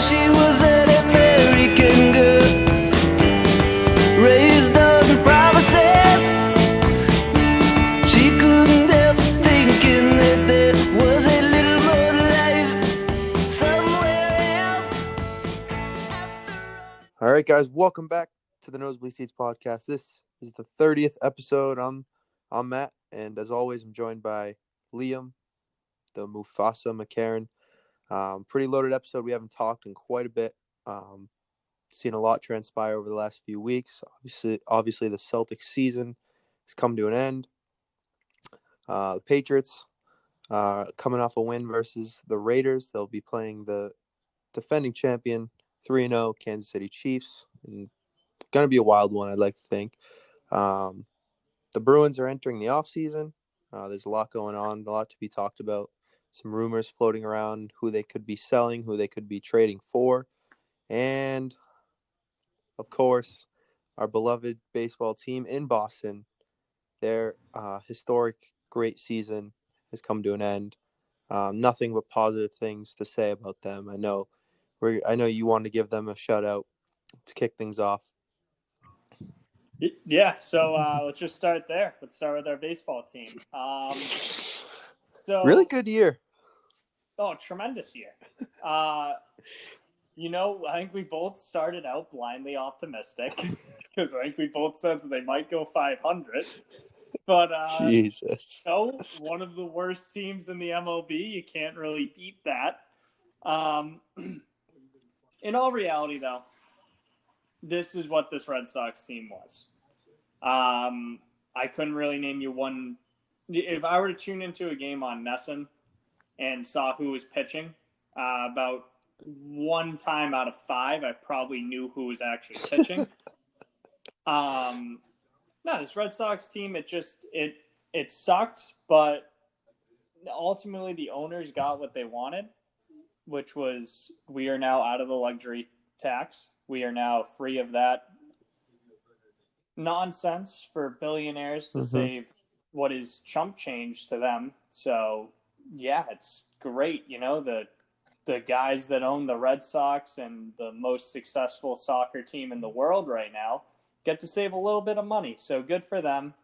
she was an American girl, raised on promises. She couldn't help thinking that there was a little more life somewhere else. All right, guys, welcome back to the Nosebleed Seats podcast. This is the 30th episode. I'm I'm Matt, and as always, I'm joined by Liam, the Mufasa McCarran. Um, pretty loaded episode. We haven't talked in quite a bit. Um, seen a lot transpire over the last few weeks. Obviously, obviously, the Celtics season has come to an end. Uh, the Patriots uh, coming off a win versus the Raiders. They'll be playing the defending champion 3 0 Kansas City Chiefs. Going to be a wild one, I'd like to think. Um, the Bruins are entering the offseason. Uh, there's a lot going on, a lot to be talked about. Some rumors floating around who they could be selling, who they could be trading for. And of course, our beloved baseball team in Boston, their uh, historic great season has come to an end. Um, nothing but positive things to say about them. I know we I know you want to give them a shout out to kick things off. Yeah, so uh, let's just start there. Let's start with our baseball team. Um, so Really good year. Oh, tremendous year. Uh, you know, I think we both started out blindly optimistic because I think we both said that they might go 500. But uh, Jesus. no, one of the worst teams in the MLB. You can't really beat that. Um, in all reality, though, this is what this Red Sox team was. Um, I couldn't really name you one. If I were to tune into a game on NESN and saw who was pitching, uh, about one time out of five, I probably knew who was actually pitching. um, no, this Red Sox team, it just it it sucked, but ultimately the owners got what they wanted, which was we are now out of the luxury tax. We are now free of that nonsense for billionaires to Mhm. save what is chump change to them. So yeah, it's great. You know the the guys that own the Red Sox and the most successful soccer team in the world right now get to save a little bit of money. So good for them.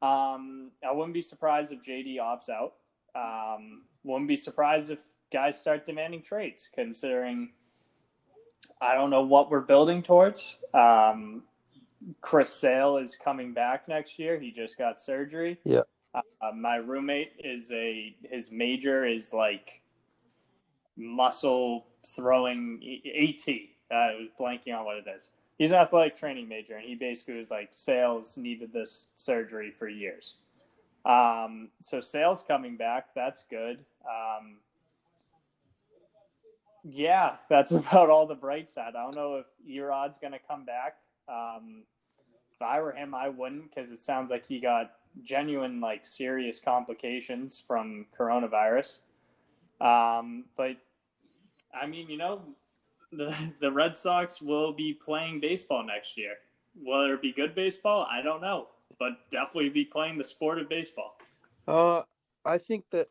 Um, I wouldn't be surprised if JD opts out. Um, wouldn't be surprised if guys start demanding trades, considering I don't know what we're building towards. Um, Chris Sale is coming back next year. He just got surgery. Yeah. Uh, my roommate is a his major is like muscle throwing AT. Uh, I was blanking on what it is. He's an athletic training major, and he basically was like, Sales needed this surgery for years. Um, so Sales coming back, that's good. Um, yeah, that's about all the bright side. I don't know if Erod's going to come back. Um, I were him, I wouldn't because it sounds like he got genuine, like serious complications from coronavirus. Um, but I mean, you know, the the Red Sox will be playing baseball next year. Whether it be good baseball, I don't know, but definitely be playing the sport of baseball. Uh, I think that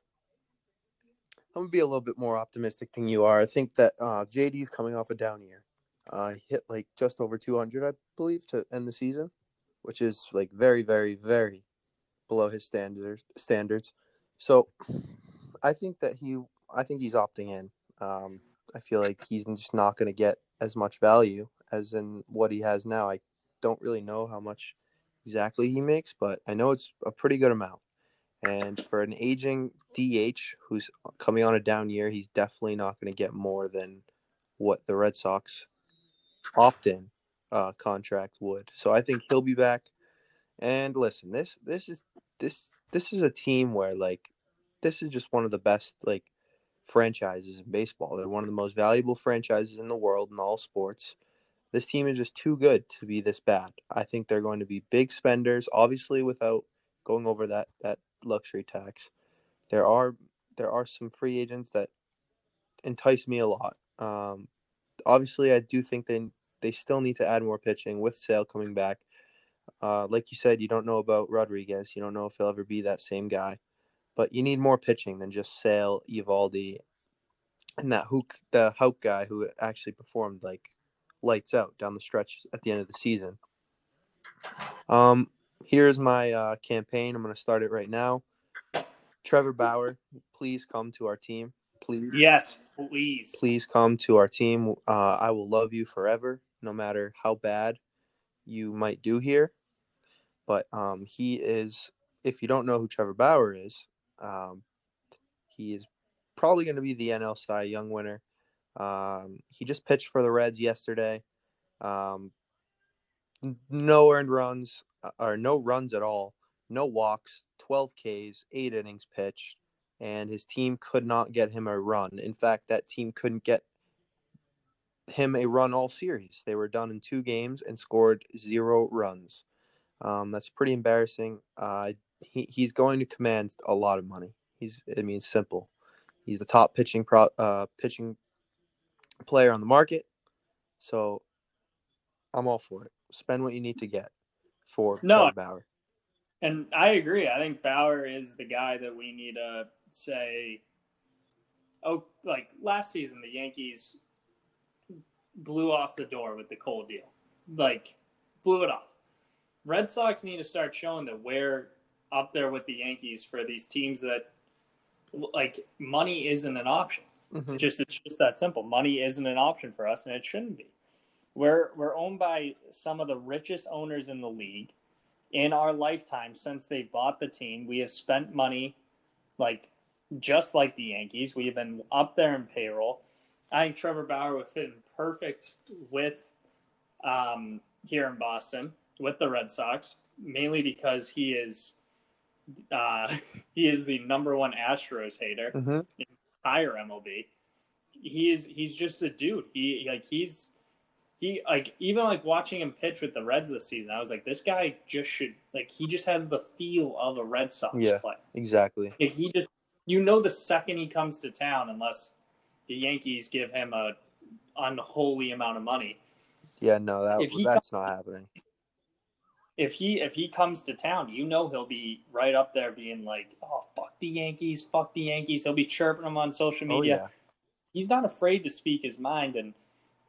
I'm gonna be a little bit more optimistic than you are. I think that uh, JD's coming off a down year. Uh, hit like just over 200, I believe, to end the season, which is like very, very, very below his standards. Standards. So, I think that he, I think he's opting in. Um, I feel like he's just not going to get as much value as in what he has now. I don't really know how much exactly he makes, but I know it's a pretty good amount. And for an aging DH who's coming on a down year, he's definitely not going to get more than what the Red Sox opt-in uh, contract would. So I think he'll be back. And listen, this this is this this is a team where like this is just one of the best like franchises in baseball. They're one of the most valuable franchises in the world in all sports. This team is just too good to be this bad. I think they're going to be big spenders, obviously without going over that that luxury tax. There are there are some free agents that entice me a lot. Um, obviously, I do think they they still need to add more pitching with Sale coming back. Uh, like you said, you don't know about Rodriguez. You don't know if he'll ever be that same guy. But you need more pitching than just Sale, Eovaldi, and that Hook, the Houck guy who actually performed like lights out down the stretch at the end of the season. Um, here's my uh, campaign. I'm going to start it right now. Trevor Bauer, please come to our team. Please, Yes, please. please come to our team. Uh, I will love you forever, no matter how bad you might do here. But um, he is, if you don't know who Trevor Bauer is, um, he is probably going to be the NL Cy Young winner. Um, he just pitched for the Reds yesterday. Um, no earned runs, uh, or no runs at all, no walks, 12 Ks, eight innings pitched, and his team could not get him a run. In fact, that team couldn't get him a run all series. They were done in two games and scored zero runs. Um, that's pretty embarrassing. Uh, he, he's going to command a lot of money. He's, I mean, simple. He's the top pitching pro, uh, pitching player on the market. So I'm all for it. Spend what you need to get for No. Bauer. And I agree. I think Bauer is the guy that we need to say. Oh, like last season, the Yankees blew off the door with the Cole deal. Like, blew it off. Red Sox need to start showing that we're up there with the Yankees for these teams that, like, money isn't an option. Mhm. Just it's just that simple. Money isn't an option for us, and it shouldn't be. We're we're owned by some of the richest owners in the league. In our lifetime, since they bought the team, we have spent money, like just like the Yankees. We have been up there in payroll. I think Trevor Bauer would fit in perfect with um, here in Boston with the Red Sox, mainly because he is uh, he is the number one Astros hater Mhm. higher MLB. He is he's just a dude. He like he's he like even like watching him pitch with the Reds this season, I was like, this guy just should like he just has the feel of a Red Sox Yeah. Exactly. Like he just you know the second he comes to town, unless the Yankees give him a unholy amount of money. Yeah, no, that that's not happening. If he if he comes to town, you know he'll be right up there being like, Oh fuck the Yankees, fuck the Yankees. He'll be chirping them on social Oh media. yeah. he's not afraid to speak his mind and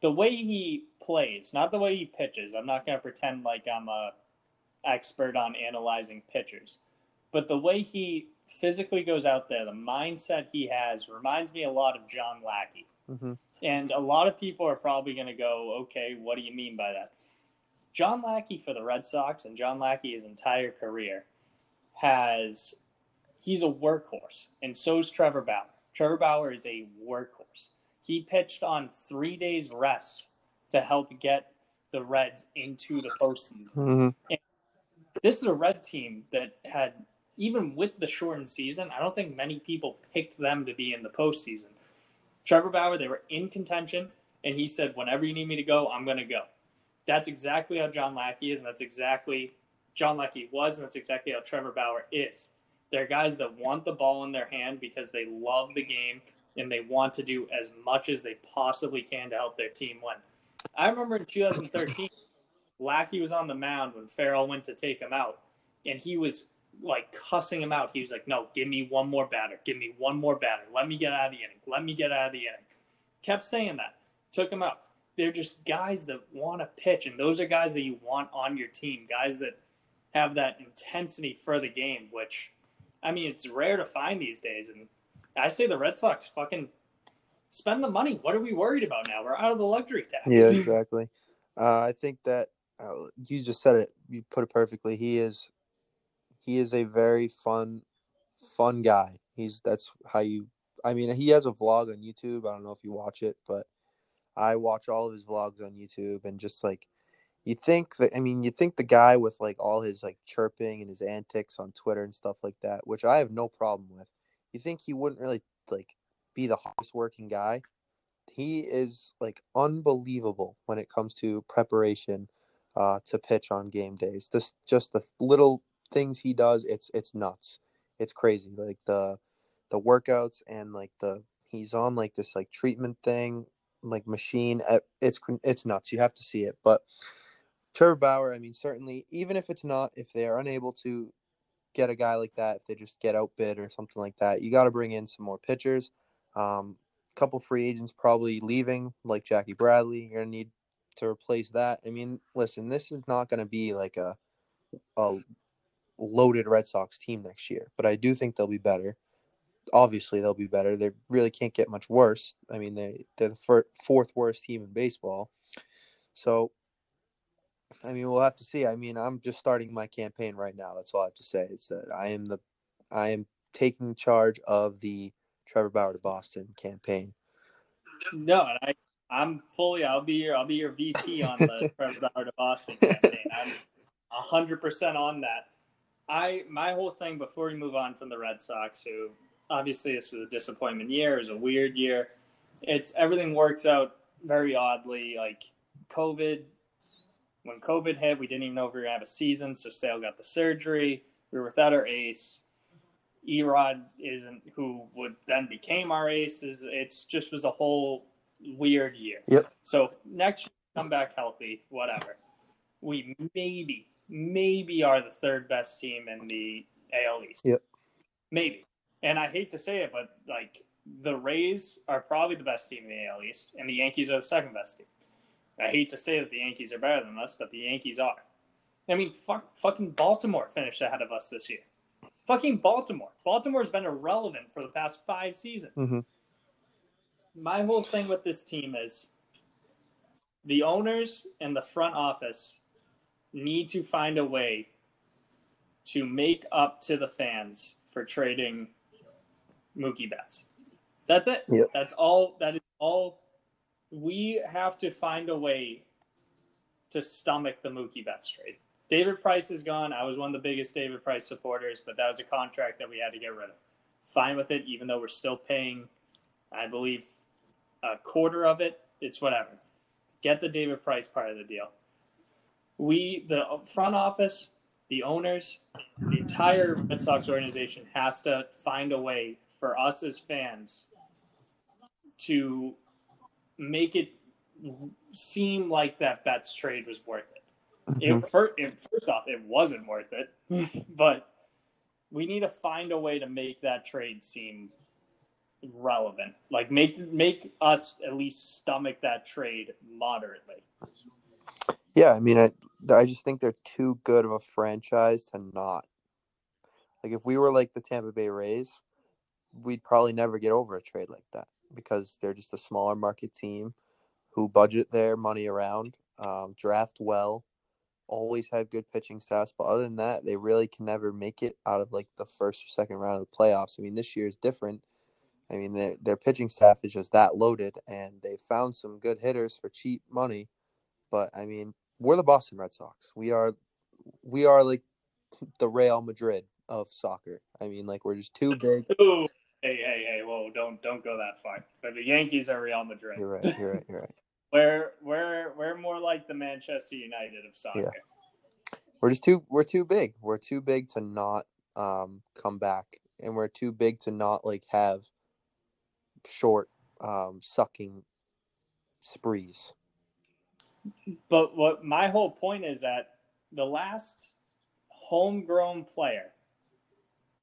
the way he plays not the way he pitches i'm not going to pretend like i'm a expert on analyzing pitchers but the way he physically goes out there the mindset he has reminds me a lot of john lackey. Hmm and a lot of people are probably going to go okay what do you mean by that? John lackey for the red sox and john lackey his entire career has he's a workhorse and so is trevor bauer. Trevor bauer is a workhorse. He pitched on three days rest to help get the reds into the postseason. Hmm this is a red team that had even with the shortened season i don't think many people picked them to be in the postseason. Trevor bauer they were in contention and he said whenever you need me to go i'm going to go. That's exactly how john lackey is and that's exactly john lackey was and that's exactly how trevor bauer is. They're guys that want the ball in their hand because they love the game and they want to do as much as they possibly can to help their team win. I remember in 2013 Lackey was on the mound when Farrell went to take him out, and he was like cussing him out. He was like, "No, give me one more batter. Give me one more batter. Let me get out of the inning. Let me get out of the inning." Kept saying that. Took him out. They're just guys that want to pitch, and those are guys that you want on your team. Guys that have that intensity for the game, which, I mean, it's rare to find these days. And I say the Red Sox fucking spend the money. What are we worried about now? We're out of the luxury tax. Yeah, exactly. Uh, I think that uh, you just said it. You put it perfectly. He is, he is a very fun, fun guy. He's that's how you. I mean, he has a vlog on YouTube. I don't know if you watch it, but I watch all of his vlogs on YouTube, and just like you think that. I mean, you think the guy with like all his like chirping and his antics on Twitter and stuff like that, which I have no problem with. You think he wouldn't really like be the hardest working guy? he is like unbelievable when it comes to preparation uh, to pitch on game days. This just the little things he does. It's it's nuts. It's crazy. Like the the workouts and like the he's on like this like treatment thing like machine. It's it's nuts. You have to see it. But Trevor Bauer, I mean, certainly even if it's not if they are unable to get a guy like that, if they just get outbid or something like that, you got to bring in some more pitchers. Um, couple free agents probably leaving, like Jackie Bradley. You're gonna need to replace that. I mean, listen, this is not gonna be like a a loaded Red Sox team next year, but I do think they'll be better. Obviously, they'll be better. They really can't get much worse. I mean, they they're the fir- fourth worst team in baseball. So, I mean, we'll have to see. I mean, I'm just starting my campaign right now. That's all I have to say. Is that I am the I am taking charge of the Trevor Bauer to Boston campaign. No, I, I'm fully. I'll be your. I'll be your VP on the Trevor Bauer to Boston campaign. I'm hundred percent on that. I my whole thing before we move on from the Red Sox, who obviously this is a disappointment year, is a weird year. It's everything works out very oddly. Like COVID, when COVID hit, we didn't even know if we were gonna have a season. So Sale got the surgery. We were without our ace. Erod isn't who would then became our ace. Is it's just was a whole weird year. Yep. So next year, come back healthy, whatever. We maybe maybe are the third best team in the AL East. Yep. Maybe. And I hate to say it, but like the Rays are probably the best team in the AL East, and the Yankees are the second best team. I hate to say that the Yankees are better than us, but the Yankees are. I mean, fuck, fucking Baltimore finished ahead of us this year. Fucking Baltimore. Baltimore's been irrelevant for the past five seasons. Mhm. My whole thing with this team is the owners and the front office need to find a way to make up to the fans for trading Mookie Betts. That's it. Yep. That's all. That is all. We have to find a way to stomach the Mookie Betts trade. David Price is gone. I was one of the biggest David Price supporters, but that was a contract that we had to get rid of. Fine with it, even though we're still paying, I believe, a quarter of it. It's whatever. Get the David Price part of the deal. We, the front office, the owners, the entire Red Sox organization has to find a way for us as fans to make it seem like that Betts trade was worth it. It, mm-hmm. fir- it first off, it wasn't worth it, but we need to find a way to make that trade seem relevant. Like make make us at least stomach that trade moderately. Yeah, I mean, I I just think they're too good of a franchise to not. Like, if we were like the Tampa Bay Rays, we'd probably never get over a trade like that because they're just a smaller market team who budget their money around, um, draft well, always have good pitching staffs. But other than that, they really can never make it out of like the first or second round of the playoffs. I mean, this year is different. I mean, their their pitching staff is just that loaded, and they found some good hitters for cheap money. But I mean, we're the Boston Red Sox. We are, we are like the Real Madrid of soccer. I mean, like we're just too big. Ooh, hey, hey, hey, whoa! Don't don't go that far. But the Yankees are Real Madrid. You're right. You're right. You're right. We're we're we're more like the Manchester United of soccer. Yeah. We're just too. We're too big. We're too big to not um come back, and we're too big to not like have short um sucking sprees. But what my whole point is that the last homegrown player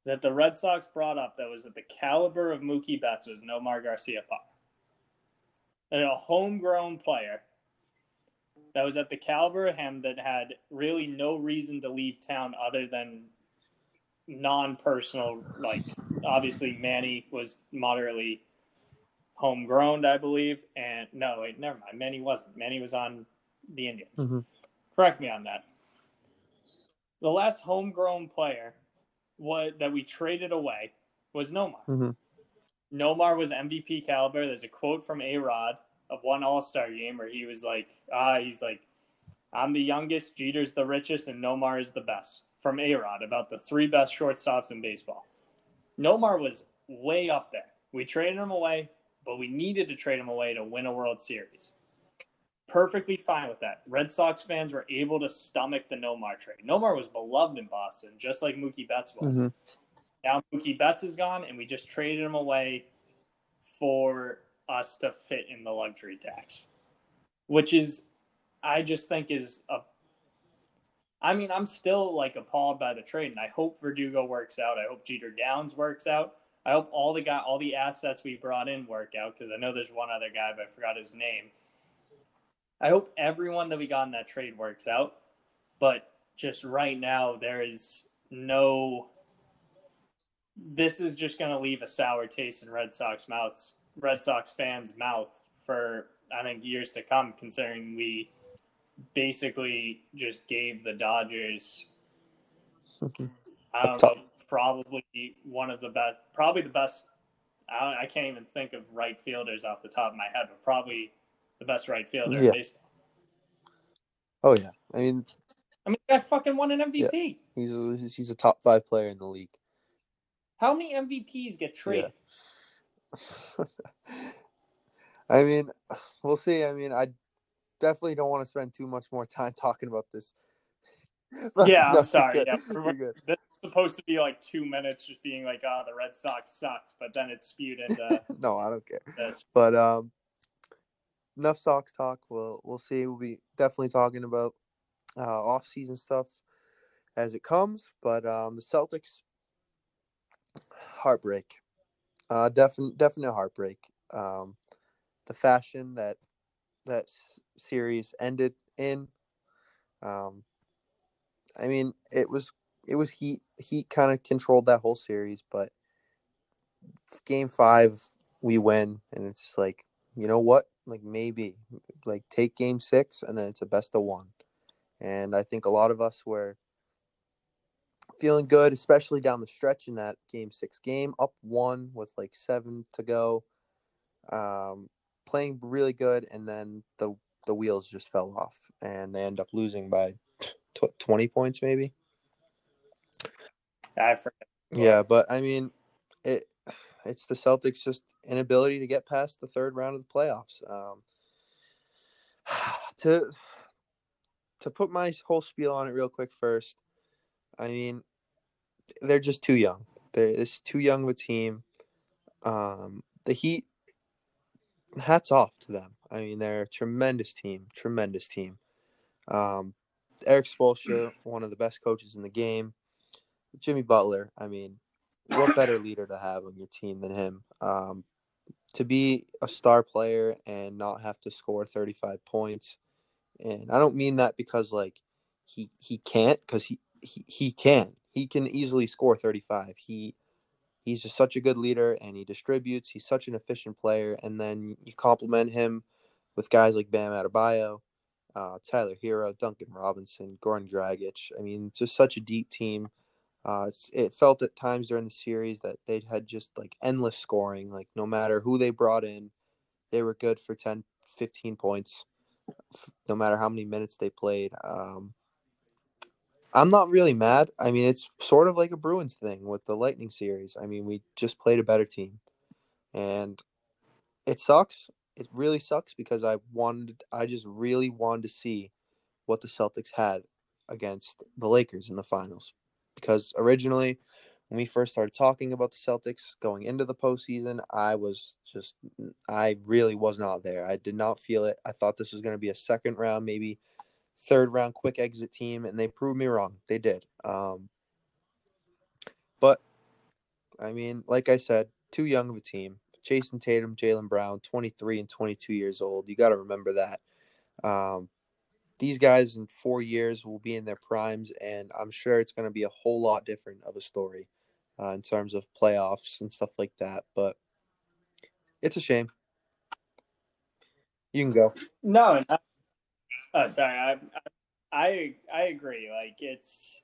that the Red Sox brought up that was at the caliber of Mookie Betts was Nomar Garciaparra. And a homegrown player that was at the caliber of him that had really no reason to leave town other than non-personal like obviously Manny was moderately homegrown, I believe. And no, wait, never mind. Manny wasn't. Manny was on the Indians. Mhm. Correct me on that. The last homegrown player was, that we traded away was Nomar. Mhm. Nomar was MVP caliber. There's a quote from A Rod of one All Star game where he was like, ah, he's like, I'm the youngest, Jeter's the richest, and Nomar is the best. From A Rod about the three best shortstops in baseball. Nomar was way up there. We traded him away, but we needed to trade him away to win a World Series. Perfectly fine with that. Red Sox fans were able to stomach the Nomar trade. Nomar was beloved in Boston, just like Mookie Betts was. Mhm. Now Mookie Betts is gone, and we just traded him away for us to fit in the luxury tax, which is, I just think is a. I mean, I'm still like appalled by the trade, and I hope Verdugo works out. I hope Jeter Downs works out. I hope all the guy, all the assets we brought in work out because I know there's one other guy, but I forgot his name. I hope everyone that we got in that trade works out, but just right now there is no. This is just going to leave a sour taste in Red Sox mouths, Red Sox fans' mouth for I think years to come, considering we basically just gave the Dodgers. I don't know, probably one of the best, probably the best. I, I can't even think of right fielders off the top of my head, but probably the best right fielder Yeah. in baseball. Oh yeah, I mean I mean, I fucking won an MVP. he's he's a top five player in the league. How many MVPs get traded? I mean, we'll see. I mean, I definitely don't want to spend too much more time talking about this. Yeah, I'm sorry. Yeah. This is supposed to be like two minutes, just being like, "Ah, the Red Sox sucked," but then it's spewed into No, I don't care. this. But um, enough Sox talk. We'll we'll see. We'll be definitely talking about uh, off season stuff as it comes. But um, the Celtics heartbreak, uh, definite definite heartbreak. Um, the fashion that that series ended in. Um, I mean, it was it was Heat. Heat kind of controlled that whole series, but game five we win, and it's just like you know what, like maybe like take game six, and then it's a best of one. And I think a lot of us were feeling good, especially down the stretch in that game six game, up one with like seven to go, um, playing really good, and then the the wheels just fell off, and they end up losing by tw- twenty points maybe. I forget. Yeah, but I mean, it it's the Celtics' just inability to get past the third round of the playoffs. Um, to to put my whole spiel on it real quick first, I mean, they're just too young. They're it's too young of a team. Um, the Heat, hats off to them. I mean, they're a tremendous team, tremendous team. Um, Erik Spoelstra, one of the best coaches in the game. Jimmy Butler, I mean, what better leader to have on your team than him? Um, to be a star player and not have to score 35 points. And I don't mean that because like he he can't because he, he he can. He can easily score 35. He he's just such a good leader and he distributes. He's such an efficient player and then you complement him with guys like Bam Adebayo, uh, Tyler Herro, Duncan Robinson, Goran Dragic. I mean, just such a deep team. Uh, it felt at times during the series that they had just like endless scoring. Like no matter who they brought in, they were good for 10, 15 points, no matter how many minutes they played. Um, I'm not really mad. I mean, it's sort of like a Bruins thing with the Lightning series. I mean, we just played a better team, and it sucks. It really sucks because I wanted, I just really wanted to see what the Celtics had against the Lakers in the finals because originally when we first started talking about the Celtics going into the postseason, I was just I really was not there. I did not feel it. I thought this was going to be a second round, maybe third round quick exit team, and they proved me wrong. They did. Um, but I mean, like I said, too young of a team. Jayson Tatum, Jaylen Brown, 23 and 22 years old. You got to remember that. Um, these guys in four years will be in their primes, and I'm sure it's going to be a whole lot different of a story uh, in terms of playoffs and stuff like that. But it's a shame. You can go. No, no. Oh, sorry. I, I I agree. Like it's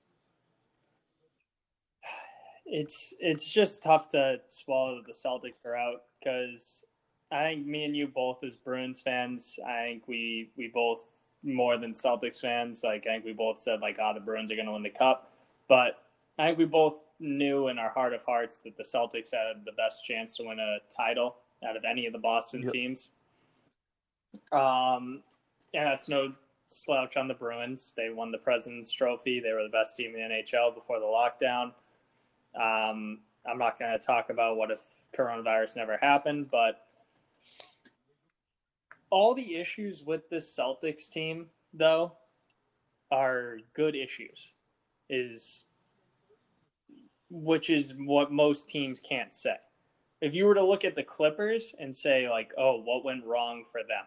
it's it's just tough to swallow that the Celtics are out because I think me and you both as Bruins fans, I think we we both more than Celtics fans. Like I think we both said like, ah, the Bruins are going to win the cup, but I think we both knew in our heart of hearts that the Celtics had the best chance to win a title out of any of the Boston Yep. teams. Um, and that's no slouch on the Bruins. They won the President's Trophy. They were the best team in the NHL before the lockdown. Um, I'm not going to talk about what if coronavirus never happened, but all the issues with this Celtics team, though, are good issues. Is which is what most teams can't say. If you were to look at the Clippers and say, like, oh, what went wrong for them?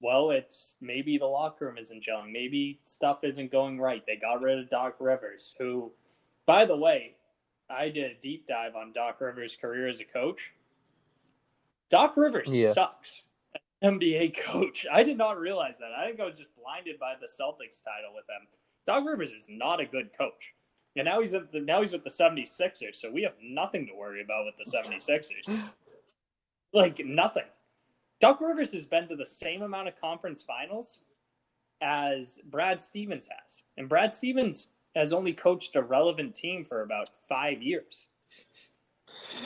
Well, it's maybe the locker room isn't gelling. Maybe stuff isn't going right. They got rid of Doc Rivers, who, by the way, I did a deep dive on Doc Rivers' career as a coach. Doc Rivers Yeah. sucks. NBA coach. I did not realize that. I think I was just blinded by the Celtics title with them. Doc Rivers is not a good coach. And now he's at the, now he's with the 76ers, so we have nothing to worry about with the 76ers. like nothing. Doc Rivers has been to the same amount of conference finals as Brad Stevens has. And Brad Stevens has only coached a relevant team for about 5 years.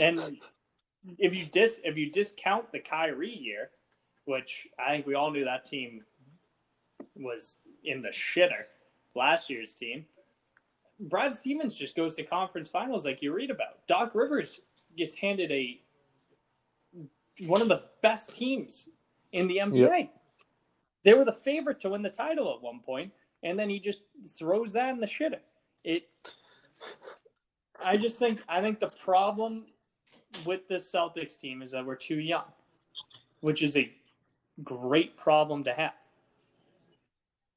And if you dis if you discount the Kyrie year, which I think we all knew that team was in the shitter last year's team. Brad Stevens just goes to conference finals like you read about. Doc Rivers gets handed a one of the best teams in the NBA. They were the favorite to win the title at one point, and then he just throws that in the shitter. It I just think I think the problem with this Celtics team is that we're too young, which is a great problem to have.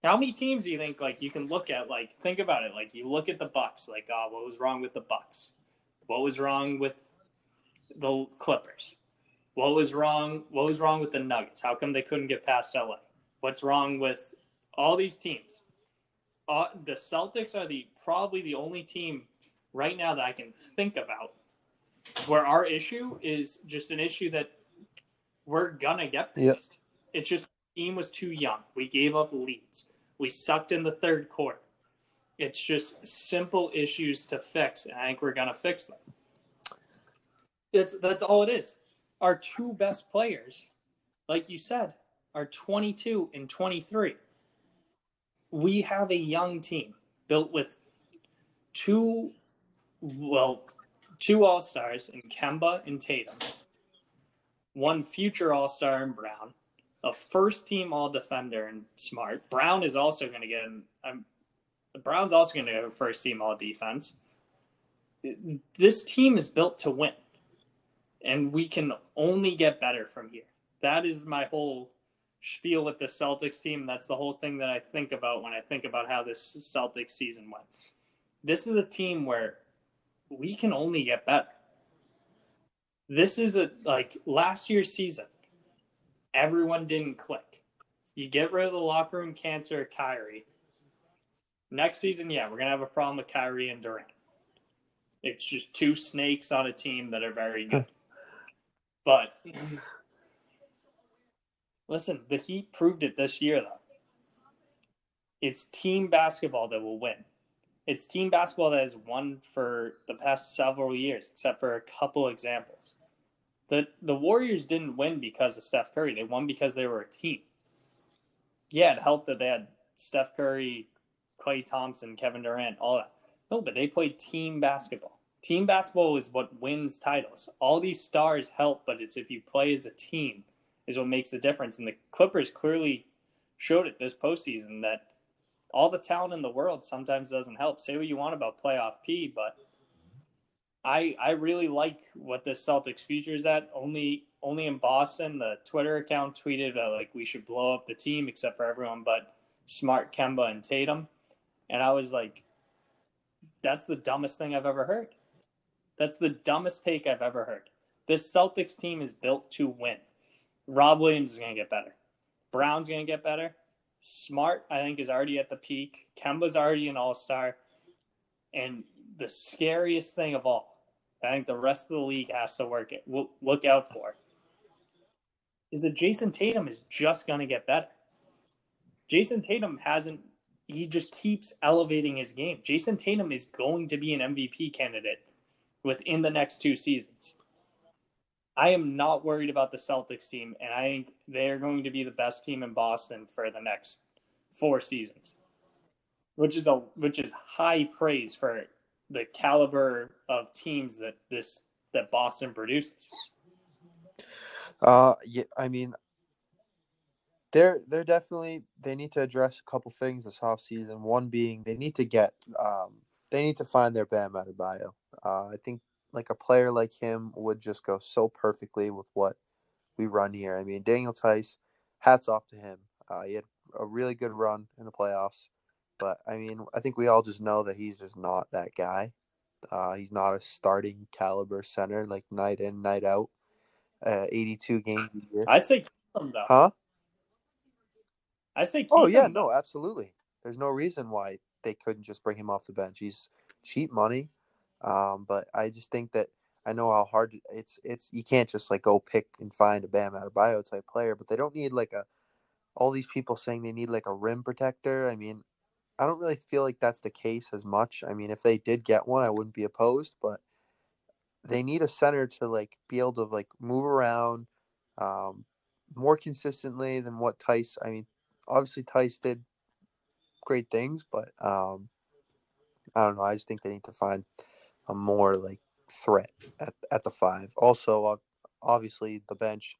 How many teams do you think like you can look at like think about it like you look at the Bucks like oh what was wrong with the Bucks? What was wrong with the Clippers? What was wrong what was wrong with the Nuggets? How come they couldn't get past LA? What's wrong with all these teams? Uh, the Celtics are the probably the only team right now that I can think about where our issue is just an issue that we're gonna get past. Yep. It's just team was too young. We gave up leads. We sucked in the third quarter. It's just simple issues to fix, and I think we're gonna fix them. It's that's all it is. Our two best players, like you said, are 22 and 23. We have a young team built with two, well, two All Stars in Kemba and Tatum, one future All Star in Brown, a first team All Defender in Smart. Brown is also going to get an, um, Brown's also going to a first team All Defense. This team is built to win, and we can only get better from here. That is my whole spiel with the Celtics team. That's the whole thing that I think about when I think about how this Celtics season went. This is a team where we can only get better. This is a like last year's season. Everyone didn't click. You get rid of the locker room cancer, Kyrie. Next season, yeah, we're gonna have a problem with Kyrie and Durant. It's just two snakes on a team that are very good. but listen, the Heat proved it this year, though. It's team basketball that will win. It's team basketball that has won for the past several years, except for a couple examples. The the Warriors didn't win because of Steph Curry. They won because they were a team. Yeah, it helped that they had Steph Curry, Klay Thompson, Kevin Durant, all that. No, but they played team basketball. Team basketball is what wins titles. All these stars help, but it's if you play as a team is what makes the difference. And the Clippers clearly showed it this postseason that all the talent in the world sometimes doesn't help. Say what you want about playoff P, but I I really like what this Celtics future is at. Only only in Boston, the Twitter account tweeted that like we should blow up the team except for everyone but Smart, Kemba, and Tatum, and I was like, that's the dumbest thing I've ever heard. That's the dumbest take I've ever heard. This Celtics team is built to win. Rob Williams is going to get better. Brown's going to get better. Smart, I think, is already at the peak. Kemba's already an all star. And the scariest thing of all, I think the rest of the league has to work it. Look out for is that Jayson Tatum is just going to get better. Jayson Tatum hasn't, he just keeps elevating his game. Jayson Tatum is going to be an MVP candidate within the next two seasons. I am not worried about the Celtics team, and I think they're going to be the best team in Boston for the next four seasons, which is a which is high praise for the caliber of teams that this that Boston produces. Uh, yeah, I mean, they're they're definitely they need to address a couple things this off season. One being they need to get um they need to find their Bam Adebayo. Uh, I think like a player like him would just go so perfectly with what we run here. I mean, Daniel Theis, hats off to him. Uh, he had a really good run in the playoffs, but I mean, I think we all just know that he's just not that guy. Uh, he's not a starting caliber center like night in, night out. Uh, 82 games a year. I say keep him though. Huh? I say keep Oh yeah, him, no, absolutely. There's no reason why they couldn't just bring him off the bench. He's cheap money, um, but I just think that I know how hard it's. It's you can't just like go pick and find a Bam Adebayo type player, but they don't need like a. All these people saying they need like a rim protector. I mean, I don't really feel like that's the case as much. I mean, if they did get one, I wouldn't be opposed, but they need a center to like be able to like move around um, more consistently than what Theis. I mean, obviously Theis did great things, but um, I don't know. I just think they need to find a more like threat at at the five. Also, obviously the bench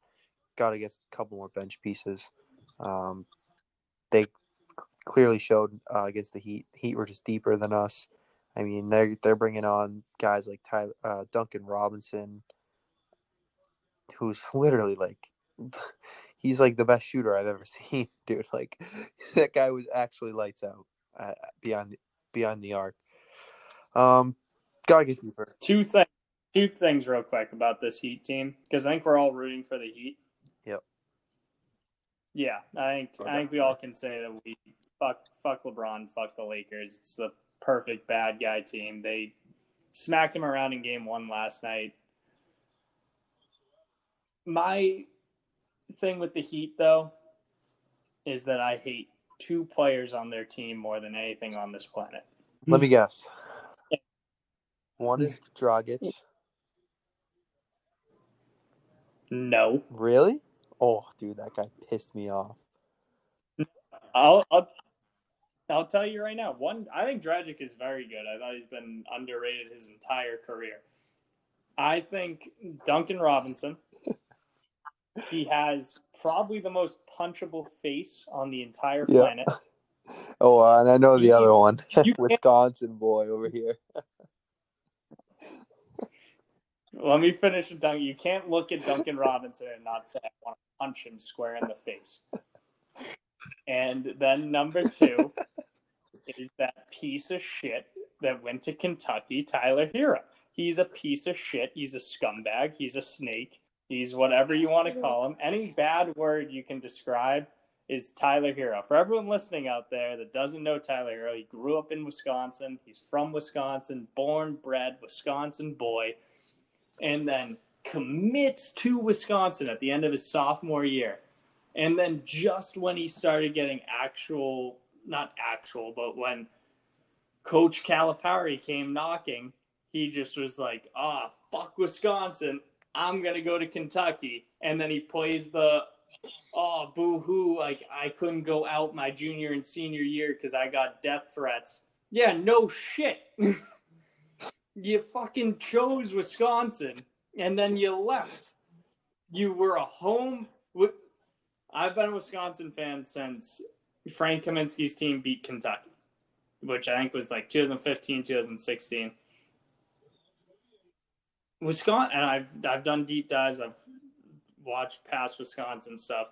got to get a couple more bench pieces. Um, they clearly showed uh, against the Heat. Heat were just deeper than us. I mean, they're they're bringing on guys like Tyler, uh, Duncan Robinson, who's literally like, he's like the best shooter I've ever seen, dude. Like, that guy was actually lights out uh, beyond the, beyond the arc. Um, gotta get deeper. Two things. Two things real quick about this Heat team because I think we're all rooting for the Heat. Yep. Yeah, I think I think we all can say that we fuck fuck LeBron, fuck the Lakers. It's the perfect bad guy team. They smacked him around in game one last night. My thing with the Heat though is that I hate two players on their team more than anything on this planet. Let me guess. One is Dragic. No. Really? Oh, dude, that guy pissed me off. I'll, I'll I'll tell you right now. One, I think Dragic is very good. I thought he's been underrated his entire career. I think Duncan Robinson. he has probably the most punchable face on the entire Yeah. planet. Oh, uh, and I know the other one, Wisconsin boy over here. Let me finish with Duncan. You can't look at Duncan Robinson and not say I want to punch him square in the face. And then number two is that piece of shit that went to Kentucky, Tyler Herro. He's a piece of shit. He's a scumbag. He's a snake. He's whatever you want to call him. Any bad word you can describe is Tyler Herro. For everyone listening out there that doesn't know Tyler Herro, he grew up in Wisconsin. He's from Wisconsin, born, bred, Wisconsin boy and then commits to Wisconsin at the end of his sophomore year. And then just when he started getting actual, not actual, but when Coach Calipari came knocking, he just was like, ah, fuck Wisconsin. I'm going to go to Kentucky. And then he plays the, oh, boo hoo. Like, I couldn't go out my junior and senior year because I got death threats. Yeah, no shit. you fucking chose Wisconsin and then you left. You were a home. I've been a Wisconsin fan since Frank Kaminsky's team beat Kentucky, which I think was like 2015, 2016. Wisconsin, and I've I've done deep dives. I've watched past Wisconsin stuff.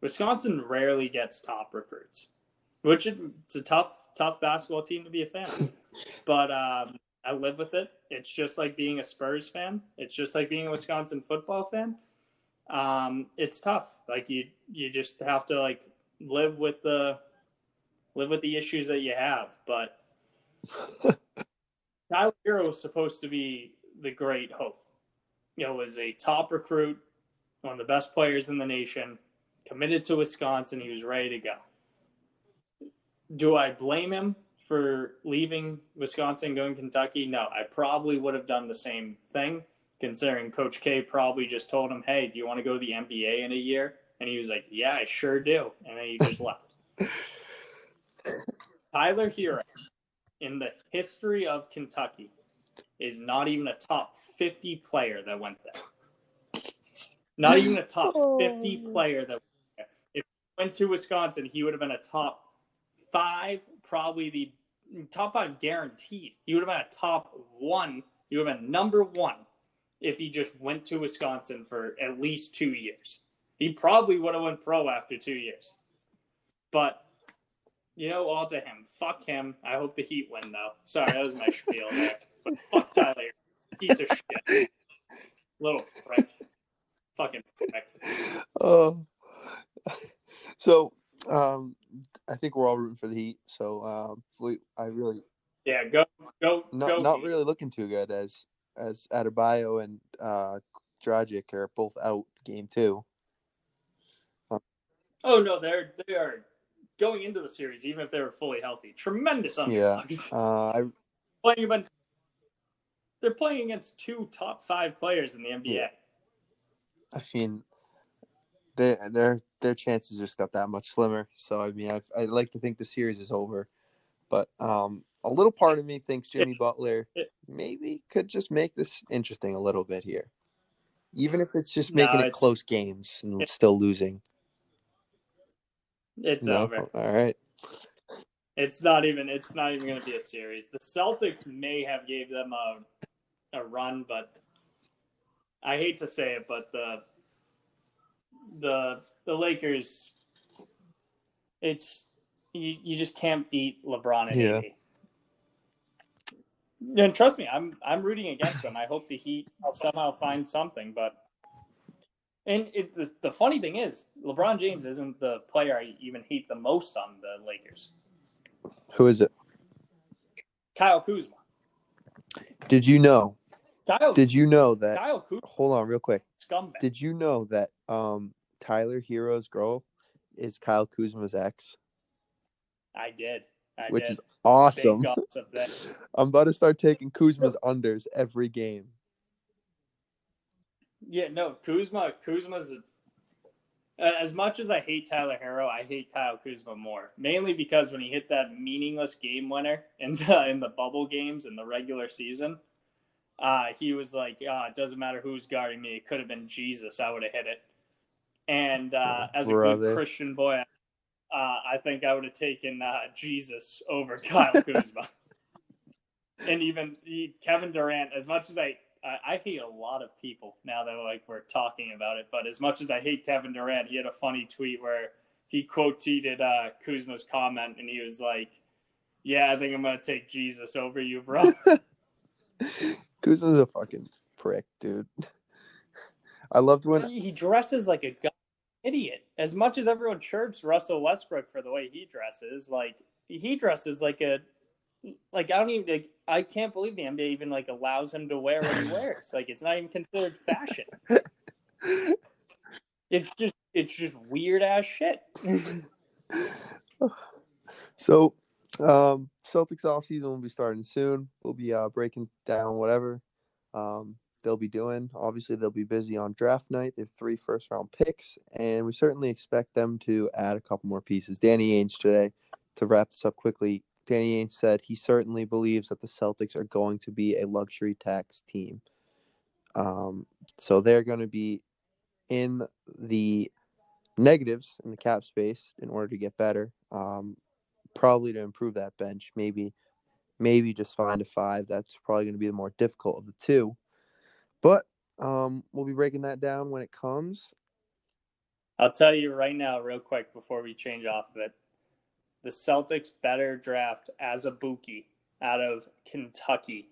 Wisconsin rarely gets top recruits, which it- it's a tough tough basketball team to be a fan. of. but um, I live with it. It's just like being a Spurs fan. It's just like being a Wisconsin football fan. Um, it's tough. Like you, you just have to like live with the live with the issues that you have. But Tyler Herro was supposed to be the great hope. You know, was a top recruit, one of the best players in the nation, committed to Wisconsin. He was ready to go. Do I blame him for leaving Wisconsin going Kentucky? No, I probably would have done the same thing, considering Coach K probably just told him, "Hey, do you want to go to the NBA in a year?" And he was like, "Yeah, I sure do," and then he just left. Tyler Herro, in the history of Kentucky, is not even a top 50 player that went there. Not even a top 50 player that went there. If he went to Wisconsin, he would have been a top five, probably the top five guaranteed. He would have been a top one He would have been number one if he just went to Wisconsin for at least two years. He probably would have went pro after two years. But you know, all to him. Fuck him. I hope the Heat win though. Sorry, that was my spiel there. But fuck Tyler. Piece of shit. Little prick. Fucking prick. Oh, so um, I think we're all rooting for the Heat. So um, we, I really Yeah, go go not go. not Heat. really looking too good as as Adebayo and uh, Dragic are both out game two. Oh no, they're they are going into the series, even if they were fully healthy. Tremendous underdogs. Uh, I playing about they're playing against two top five players in the NBA. Yeah. I mean, they, their their chances just got that much slimmer. So I mean, I like to think the series is over, but um, a little part of me thinks Jimmy Butler maybe could just make this interesting a little bit here, even if it's just No, making it close games and still losing. It's No? over. All right. It's not even it's not even going to be a series. The Celtics may have gave them a a run, but I hate to say it, but the the the Lakers it's you, you just can't beat LeBron and Yeah. AD. And trust me, I'm I'm rooting against them. I hope the Heat somehow find something, but and it, the, the funny thing is, LeBron James isn't the player I even hate the most on the Lakers. Who is it? Kyle Kuzma. Did you know? Kyle, Did you know that? Kyle Kuzma, Hold on, real quick. scumbag. Did you know that um Tyler Herro's girl is Kyle Kuzma's ex, I did. I which did. is awesome. Big gossip there. I'm about to start taking Kuzma's unders every game. Yeah, no, Kuzma. Kuzma's as much as I hate Tyler Herro, I hate Kyle Kuzma more. Mainly because when he hit that meaningless game winner in the in the bubble games in the regular season, uh, he was like, uh, "It doesn't matter who's guarding me. It could have been Jesus. I would have hit it." And uh, as a brother. good Christian boy, uh, I think I would have taken uh, Jesus over Kyle Kuzma. and even he, Kevin Durant, as much as I, I I hate a lot of people now that like we're talking about it, but as much as I hate Kevin Durant, he had a funny tweet where he quote tweeted uh, Kuzma's comment, and he was like, "Yeah, I think I'm gonna take Jesus over you, bro." Kuzma's a fucking prick, dude. I loved when he dresses like a god idiot. As much as everyone chirps Russell Westbrook for the way he dresses, like he dresses like a like I don't even like I can't believe the NBA even like allows him to wear what he wears. Like it's not even considered fashion. It's just it's just weird ass shit. So, um, Celtics offseason will be starting soon. We'll be uh, breaking down whatever um, they'll be doing. Obviously, they'll be busy on draft night. They have three first round picks, and we certainly expect them to add a couple more pieces. Danny Ainge today, to wrap this up quickly, Danny Ainge said he certainly believes that the Celtics are going to be a luxury tax team. Um, so they're going to be in the negatives in the cap space in order to get better. Um, probably to improve that bench. Maybe, maybe just find a five. That's probably going to be the more difficult of the two. But um, we'll be breaking that down when it comes. I'll tell you right now, real quick, before we change off of it. The Celtics better draft as a Azubuike out of Kentucky.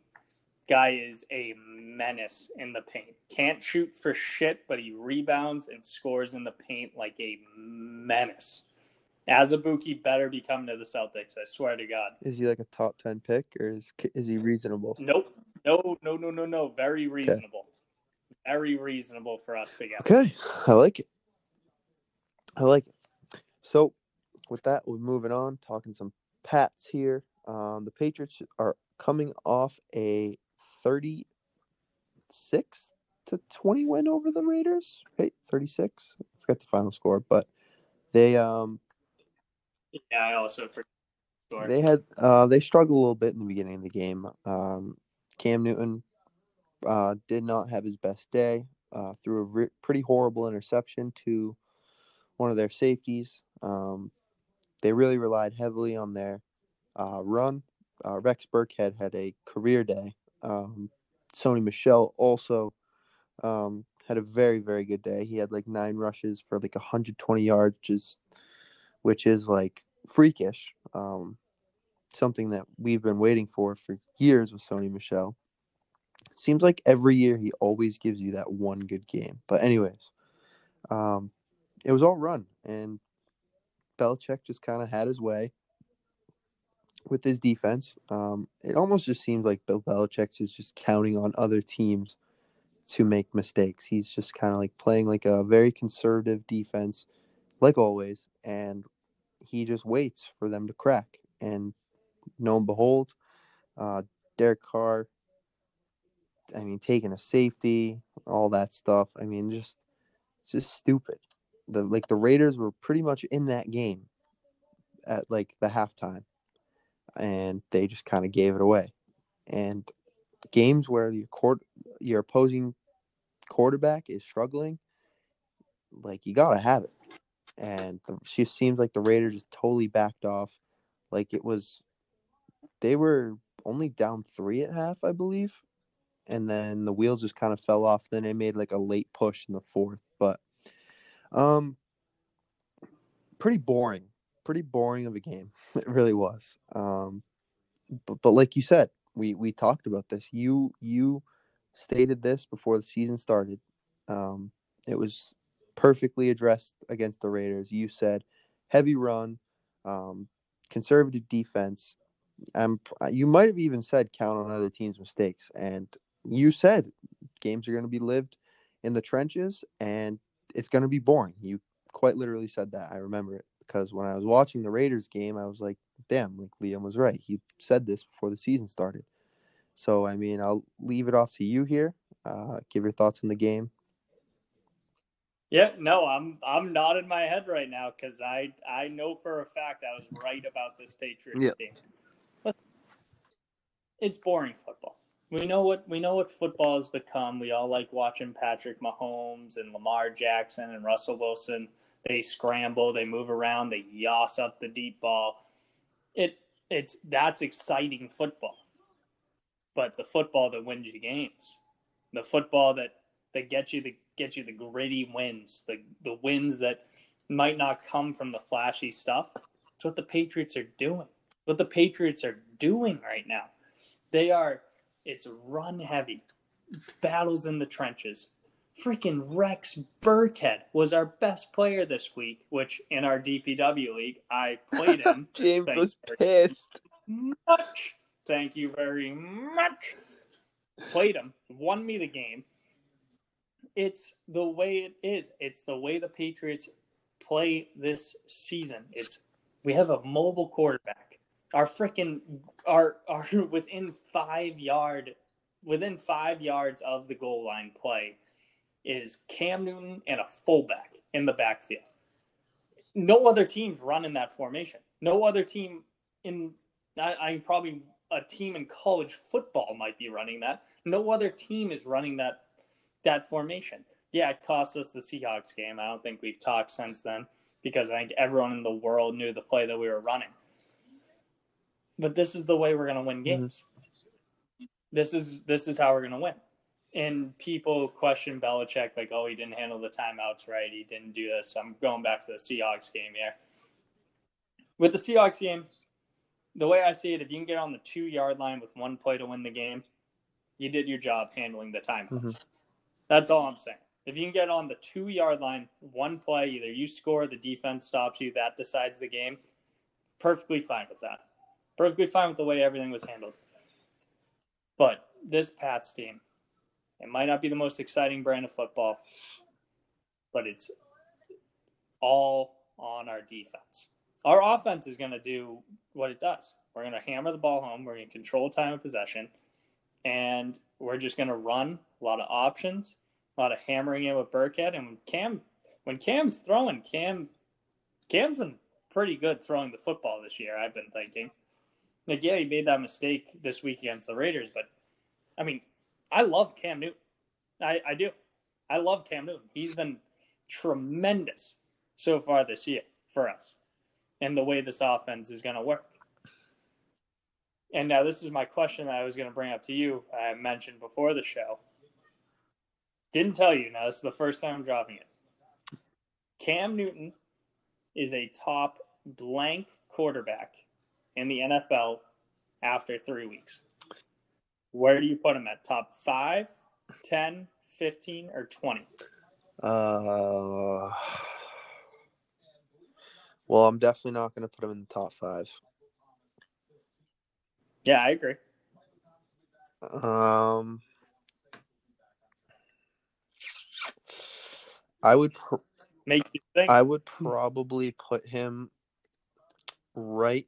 Guy is a menace in the paint. Can't shoot for shit, but he rebounds and scores in the paint like a menace. Azubuike better be coming to the Celtics. I swear to God. Is he like a top ten pick, or is is he reasonable? Nope. No, no, no, no, no. Very reasonable. Very reasonable for us to get. Okay, I like it. I like it. So, with that, we're moving on. Talking some Pats here. Um, the Patriots are coming off a thirty-six to twenty win over the Raiders. Right, thirty-six. I forgot the final score, but they um Yeah, I also forgot. they had uh they struggled a little bit in the beginning of the game. Um, Cam Newton uh did not have his best day. Uh, threw a re- pretty horrible interception to one of their safeties. Um, they really relied heavily on their uh, run. Uh, Rex Burkhead had a career day. Um, Sony Michel also um, had a very very good day. He had like nine rushes for like 120 yards, which is which is like freakish. Um, something that we've been waiting for for years with Sony Michel. Seems like every year he always gives you that one good game. But anyways, um, it was all run, and Belichick just kind of had his way with his defense. Um, it almost just seems like Bill Belichick is just counting on other teams to make mistakes. He's just kind of like playing like a very conservative defense, like always, and he just waits for them to crack. And lo and behold, uh, Derek Carr. I mean, taking a safety, all that stuff. I mean, just just stupid. The like the Raiders were pretty much in that game at like the halftime, and they just kind of gave it away. And games where your court your opposing quarterback is struggling, like you gotta have it. And she seems like the Raiders just totally backed off. Like it was, they were only down three at half, I believe, and then the wheels just kind of fell off. Then they made like a late push in the fourth, but um, pretty boring, pretty boring of a game. It really was. Um, but but like you said, we we talked about this. You you stated this before the season started. Um, it was perfectly addressed against the Raiders. You said heavy run, um, conservative defense. Um, you might have even said count on other teams' mistakes, and you said games are going to be lived in the trenches, and it's going to be boring. You quite literally said that. I remember it because when I was watching the Raiders game, I was like, "Damn, like Liam was right. He said this before the season started." So, I mean, I'll leave it off to you here. Uh, give your thoughts on the game. Yeah, no, I'm I'm nodding my head right now because I I know for a fact I was right about this Patriots Yeah. team. It's boring football. We know what we know what football has become. We all like watching Patrick Mahomes and Lamar Jackson and Russell Wilson. They scramble, they move around, they yoss up the deep ball. It it's that's exciting football. But the football that wins you games, the football that that gets you the get you the gritty wins, the the wins that might not come from the flashy stuff. It's what the Patriots are doing. What the Patriots are doing right now. They are it's run heavy, battles in the trenches. Freaking Rex Burkhead was our best player this week, which in our DPW league I played him James Thanks, was pissed. much. Thank you very much. Played him, won me the game. It's the way it is. It's the way the Patriots play this season. It's we have a mobile quarterback. Our freaking are are within five yard within five yards of the goal line play is Cam Newton and a fullback in the backfield. No other team's run in that formation. No other team in I, I probably a team in college football might be running that. No other team is running that that formation. Yeah, it cost us the Seahawks game. I don't think we've talked since then because I think everyone in the world knew the play that we were running. But this is the way we're going to win games. This is this is how we're going to win. And people question Belichick like, "Oh, he didn't handle the timeouts right. He didn't do this." I'm going back to the Seahawks game here. With the Seahawks game, the way I see it, if you can get on the two yard line with one play to win the game, you did your job handling the timeouts. Mhm. That's all I'm saying. If you can get on the two yard line, one play, either you score, the defense stops you, that decides the game. Perfectly fine with that. Perfectly fine with the way everything was handled. But this Pats team, it might not be the most exciting brand of football, but it's all on our defense. Our offense is going to do what it does. We're going to hammer the ball home. We're going to control time of possession, and we're just going to run a lot of options, a lot of hammering in with Burkhead. And when Cam, when Cam's throwing, Cam, Cam's been pretty good throwing the football this year. I've been thinking, like, yeah, he made that mistake this week against the Raiders, but I mean, I love Cam Newton. I, I do. I love Cam Newton. He's been tremendous so far this year for us and the way this offense is going to work. And now this is my question that I was going to bring up to you. I mentioned before the show. Didn't tell you. Now this is the first time I'm dropping it. Cam Newton is a top blank quarterback in the NFL after three weeks. Where do you put him at? Top 5, 10, 15, or 20? Uh, well, I'm definitely not going to put him in the top five. Yeah, I agree. Um, I would pr- Make you think. I would probably put him right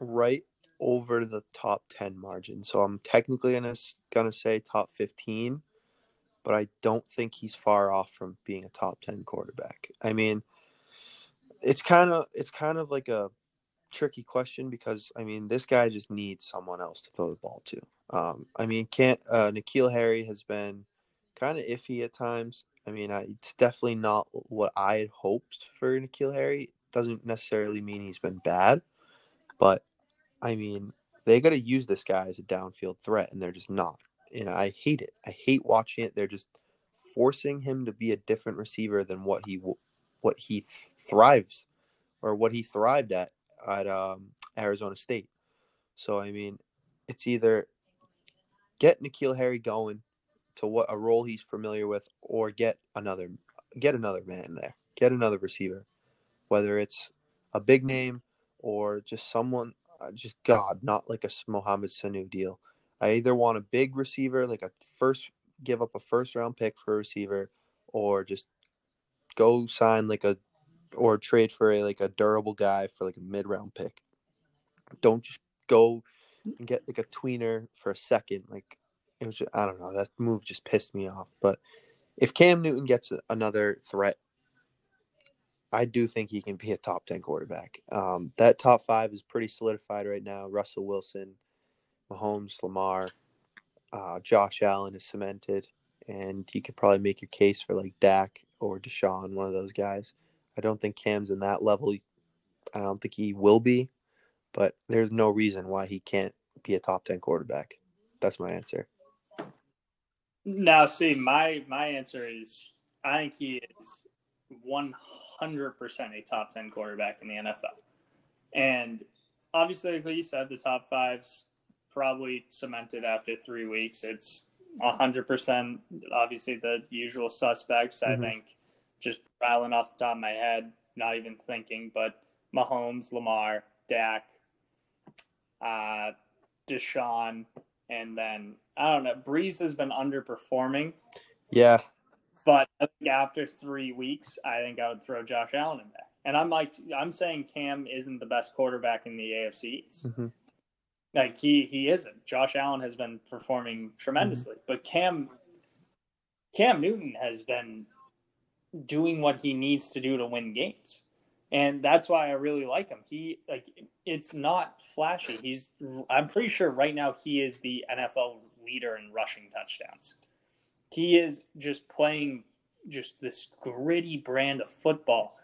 right over the top 10 margin. So I'm technically gonna gonna say top 15, but I don't think he's far off from being a top 10 quarterback. I mean, it's kind of it's kind of like a tricky question because I mean, this guy just needs someone else to throw the ball to. Um, I mean, can't uh, N'Keal Harry has been kind of iffy at times. I mean, I, it's definitely not what I had hoped for N'Keal Harry. Doesn't necessarily mean he's been bad, but I mean, they got to use this guy as a downfield threat, and they're just not. And I hate it. I hate watching it. They're just forcing him to be a different receiver than what he what he th- thrives or what he thrived at at um, Arizona State. So I mean, it's either get N'Keal Harry going to what a role he's familiar with, or get another get another man there, get another receiver, whether it's a big name or just someone, uh, just God, not like a Mohamed Sanu deal. I either want a big receiver, like a first, give up a first round pick for a receiver, or just go sign like a, or trade for a like a durable guy for like a mid round pick. Don't just go and get like a tweener for a second. Like it was, just, I don't know. That move just pissed me off. But if Cam Newton gets another threat, I do think he can be a top 10 quarterback. Um, that top five is pretty solidified right now. Russell Wilson, Mahomes, Lamar, uh, Josh Allen is cemented. And you could probably make your case for like Dak or Deshaun, one of those guys. I don't think Cam's in that level. I don't think he will be, but there's no reason why he can't be a top 10 quarterback. That's my answer. Now, see, my my answer is I think he is one hundred percent a top ten quarterback in the NFL, and obviously, like you said, the top five's probably cemented after three weeks. It's hundred percent. Obviously, the usual suspects. Mhm. I think just rattling off the top of my head, not even thinking, but Mahomes, Lamar, Dak, uh, Deshaun, and then I don't know. Brees has been underperforming, Yeah. But I think after three weeks, I think I would throw Josh Allen in there. And I'm like, I'm saying Cam isn't the best quarterback in the AFC East. Mhm. Like he he isn't. Josh Allen has been performing tremendously, but Cam Cam Newton has been doing what he needs to do to win games. And that's why I really like him. He like it's not flashy. He's I'm pretty sure right now he is the NFL leader in rushing touchdowns. He is just playing just this gritty brand of football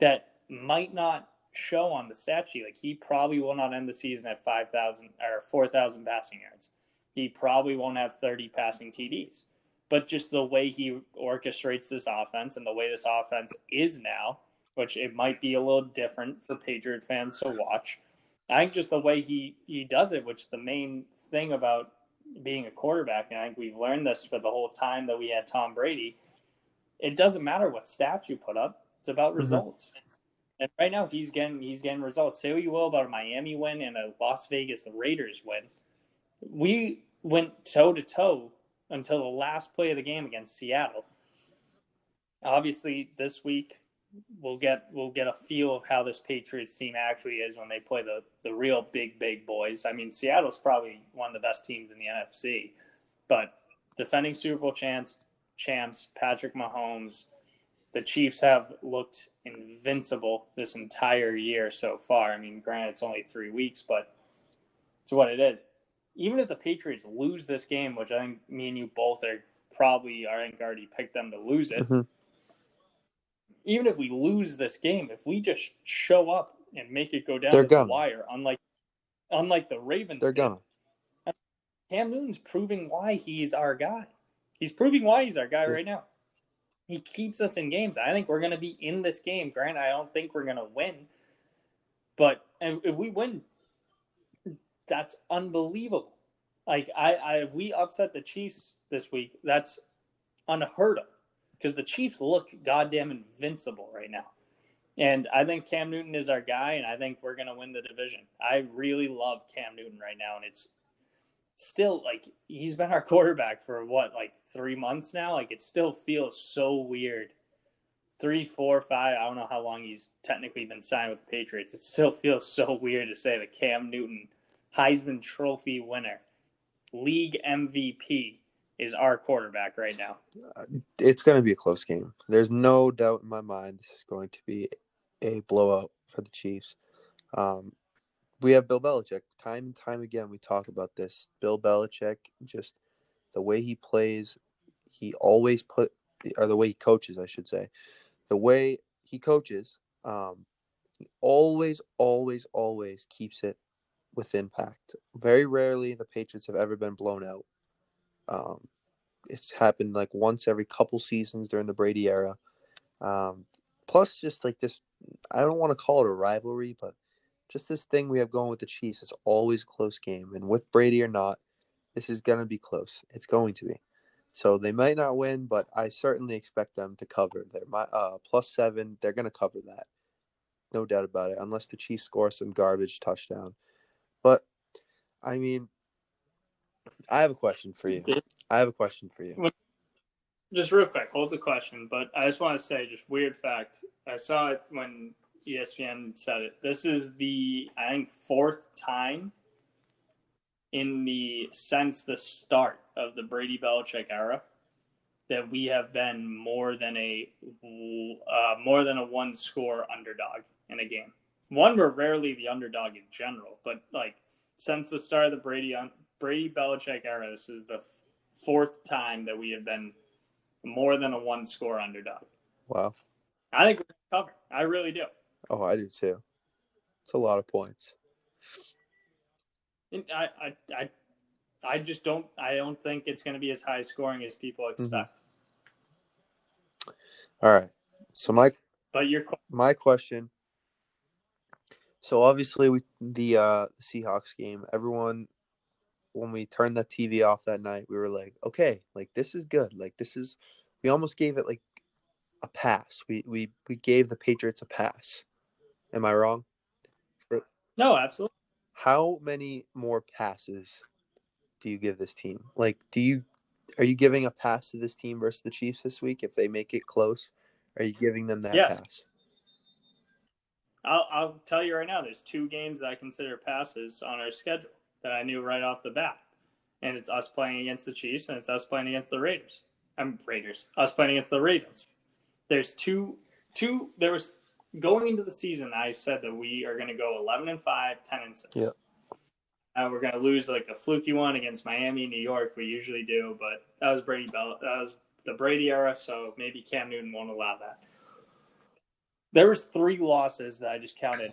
that might not show on the stat sheet. Like he probably will not end the season at five thousand or four thousand passing yards. He probably won't have thirty passing TDs. But just the way he orchestrates this offense and the way this offense is now, which it might be a little different for Patriot fans to watch. I think just the way he he does it, which the main thing about being a quarterback, and I think we've learned this for the whole time that we had Tom Brady. It doesn't matter what stats you put up; it's about Mhm. results. And right now, he's getting he's getting results. Say what you will about a Miami win and a Las Vegas Raiders win. We went toe to toe until the last play of the game against Seattle. Obviously, this week we'll get we'll get a feel of how this Patriots team actually is when they play the the real big big boys. I mean, Seattle's probably one of the best teams in the NFC, but defending Super Bowl champs, champs Patrick Mahomes, the Chiefs have looked invincible this entire year so far. I mean, granted, it's only three weeks, but it's what it is. Even if the Patriots lose this game, which I think me and you both are probably, I think, already picked them to lose it. Mhm. Even if we lose this game, if we just show up and make it go down They're to gonna. the wire, unlike unlike the Ravens, They're did, gonna. Cam Newton's proving why he's our guy. He's proving why he's our guy Yeah. right now. He keeps us in games. I think we're going to be in this game. Grant, I don't think we're going to win. But if, if we win, that's unbelievable. Like I, I, if we upset the Chiefs this week, that's unheard of because the Chiefs look goddamn invincible right now. And I think Cam Newton is our guy, and I think we're going to win the division. I really love Cam Newton right now, and it's still like he's been our quarterback for what, like three months now? Like it still feels so weird. Three, four, five, I don't know how long he's technically been signed with the Patriots. It still feels so weird to say that Cam Newton, Heisman Trophy winner, league MVP, is our quarterback right now. It's gonna be a close game. There's no doubt in my mind this is going to be a blowout for the Chiefs. Um, we have Bill Belichick. Time and time again, we talk about this. Bill Belichick, just the way he plays, he always put, or the way he coaches, I should say, the way he coaches, um, he always, always, always keeps it with impact. Very rarely the Patriots have ever been blown out. Um, it's happened like once every couple seasons during the Brady era. Um, plus, just like this, I don't want to call it a rivalry, but just this thing we have going with the Chiefs. It's always a close game, and with Brady or not, this is going to be close. It's going to be. So they might not win, but I certainly expect them to cover. They're my uh, plus seven. They're going to cover that, no doubt about it. Unless the Chiefs score some garbage touchdown. But I mean, I have a question for you. I have a question for you. Just real quick, hold the question, but I just want to say, just weird fact. I saw it when ESPN said it. This is the, I think, fourth time in the since the start of the Brady Belichick era that we have been more than a uh, more than a one score underdog in a game. One, we're rarely the underdog in general, but like since the start of the Brady Brady Belichick era, this is the fourth time that we have been more than a one score underdog. Wow. I think we're gonna cover. I really do. Oh, I do too. It's a lot of points. And I, I, I, I just don't. I don't think it's going to be as high scoring as people expect. All right. So my But you're my question. So obviously we the uh Seahawks game, everyone when we turned the TV off that night, we were like, okay, like this is good. Like this is we almost gave it like a pass. We we we gave the Patriots a pass. Am I wrong? no, absolutely. How many more passes do you give this team? Like do you are you giving a pass to this team versus the Chiefs this week if they make it close? Are you giving them that Yes. pass? I'll, I'll tell you right now. There's two games that I consider passes on our schedule that I knew right off the bat, and it's us playing against the Chiefs and it's us playing against the Raiders. I'm Raiders. Us playing against the Ravens. There's two two. There was going into the season. I said that we are going to go 11 and five, 10 and six. Yeah. Uh, we're going to lose like a fluky one against Miami, New York. We usually do, but that was Brady Bell. That was the Brady era, so maybe Cam Newton won't allow that. There was three losses that I just counted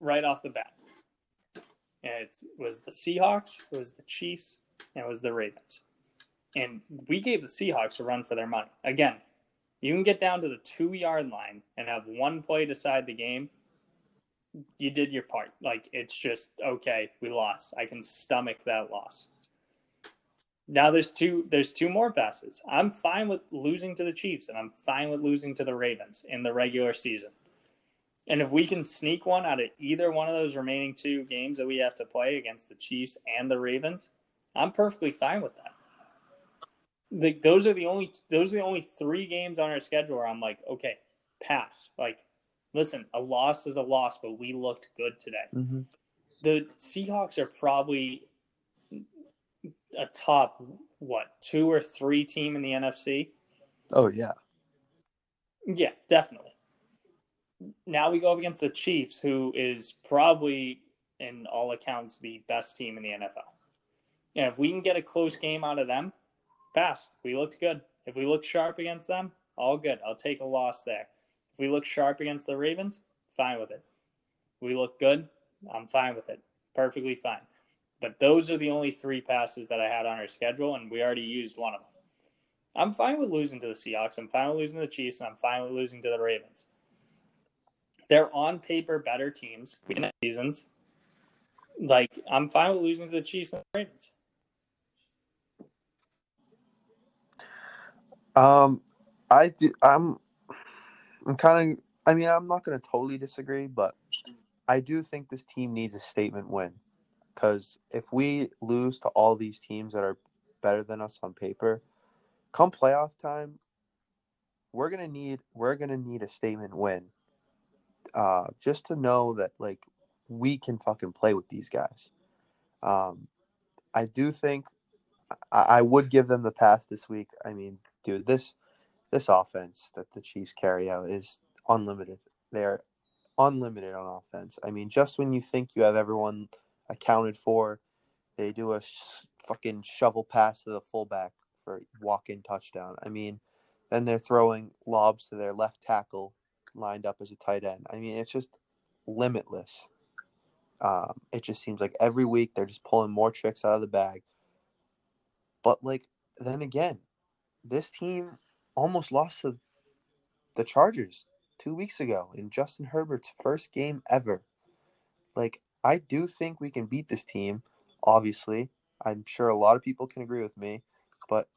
right off the bat, and it was the Seahawks, it was the Chiefs, and it was the Ravens. And we gave the Seahawks a run for their money. Again, you can get down to the two yard line and have one play decide the game. You did your part. Like it's just okay. We lost. I can stomach that loss. Now there's two. There's two more passes. I'm fine with losing to the Chiefs, and I'm fine with losing to the Ravens in the regular season. And if we can sneak one out of either one of those remaining two games that we have to play against the Chiefs and the Ravens, I'm perfectly fine with that. The, those are the only those are the only three games on our schedule where I'm like, okay, pass. Like, listen, a loss is a loss, but we looked good today. Mm-hmm. The Seahawks are probably a top what two or three team in the NFC. Oh yeah. Yeah, definitely. Now we go up against the Chiefs, who is probably, in all accounts, the best team in the NFL. And if we can get a close game out of them, pass. We looked good. If we look sharp against them, all good. I'll take a loss there. If we look sharp against the Ravens, fine with it. We look good. I'm fine with it. Perfectly fine. But those are the only three passes that I had on our schedule, and we already used one of them. I'm fine with losing to the Seahawks. I'm fine with losing to the Chiefs, and I'm fine with losing to the Ravens. They're on paper better teams in seasons. Like I'm fine with losing to the Chiefs and the Ravens. Um, I do. I'm. I'm kind of. I mean, I'm not going to totally disagree, but I do think this team needs a statement win. Because if we lose to all these teams that are better than us on paper, come playoff time, we're gonna need we're gonna need a statement win. Uh, just to know that like we can fucking play with these guys. Um, I do think I, I would give them the pass this week. I mean, dude, this this offense that the Chiefs carry out is unlimited. They're unlimited on offense. I mean, just when you think you have everyone accounted for, they do a sh- fucking shovel pass to the fullback for walk-in touchdown. I mean, then they're throwing lobs to their left tackle lined up as a tight end. I mean, it's just limitless. Um, it just seems like every week they're just pulling more tricks out of the bag. But like then again, this team almost lost to the Chargers two weeks ago in Justin Herbert's first game ever. Like, I do think we can beat this team, obviously. I'm sure a lot of people can agree with me. But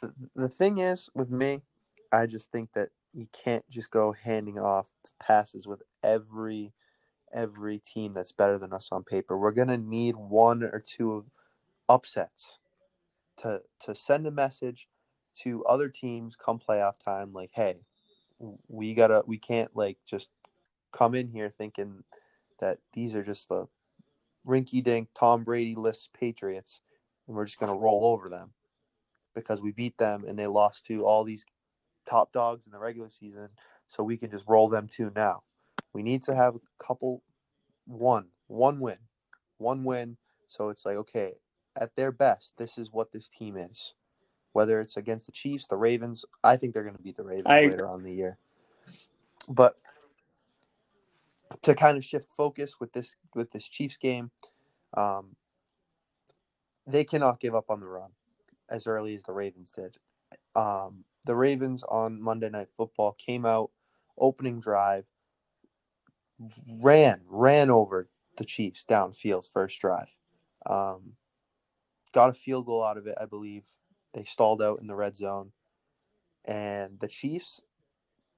the, the thing is, with me, I just think that you can't just go handing off passes with every every team that's better than us on paper. We're gonna need one or two upsets to to send a message to other teams come playoff time like hey we gotta we can't like just come in here thinking that these are just the rinky dink tom brady list patriots and we're just gonna roll over them because we beat them and they lost to all these top dogs in the regular season so we can just roll them too now we need to have a couple one one win one win so it's like okay at their best this is what this team is whether it's against the Chiefs, the Ravens. I think they're going to beat the Ravens I later on the year. But to kind of shift focus with this with this Chiefs game, um, they cannot give up on the run as early as the Ravens did. Um, the Ravens on Monday Night Football came out opening drive, ran ran over the Chiefs downfield first drive. Um, got a field goal out of it, I believe. They stalled out in the red zone, and the Chiefs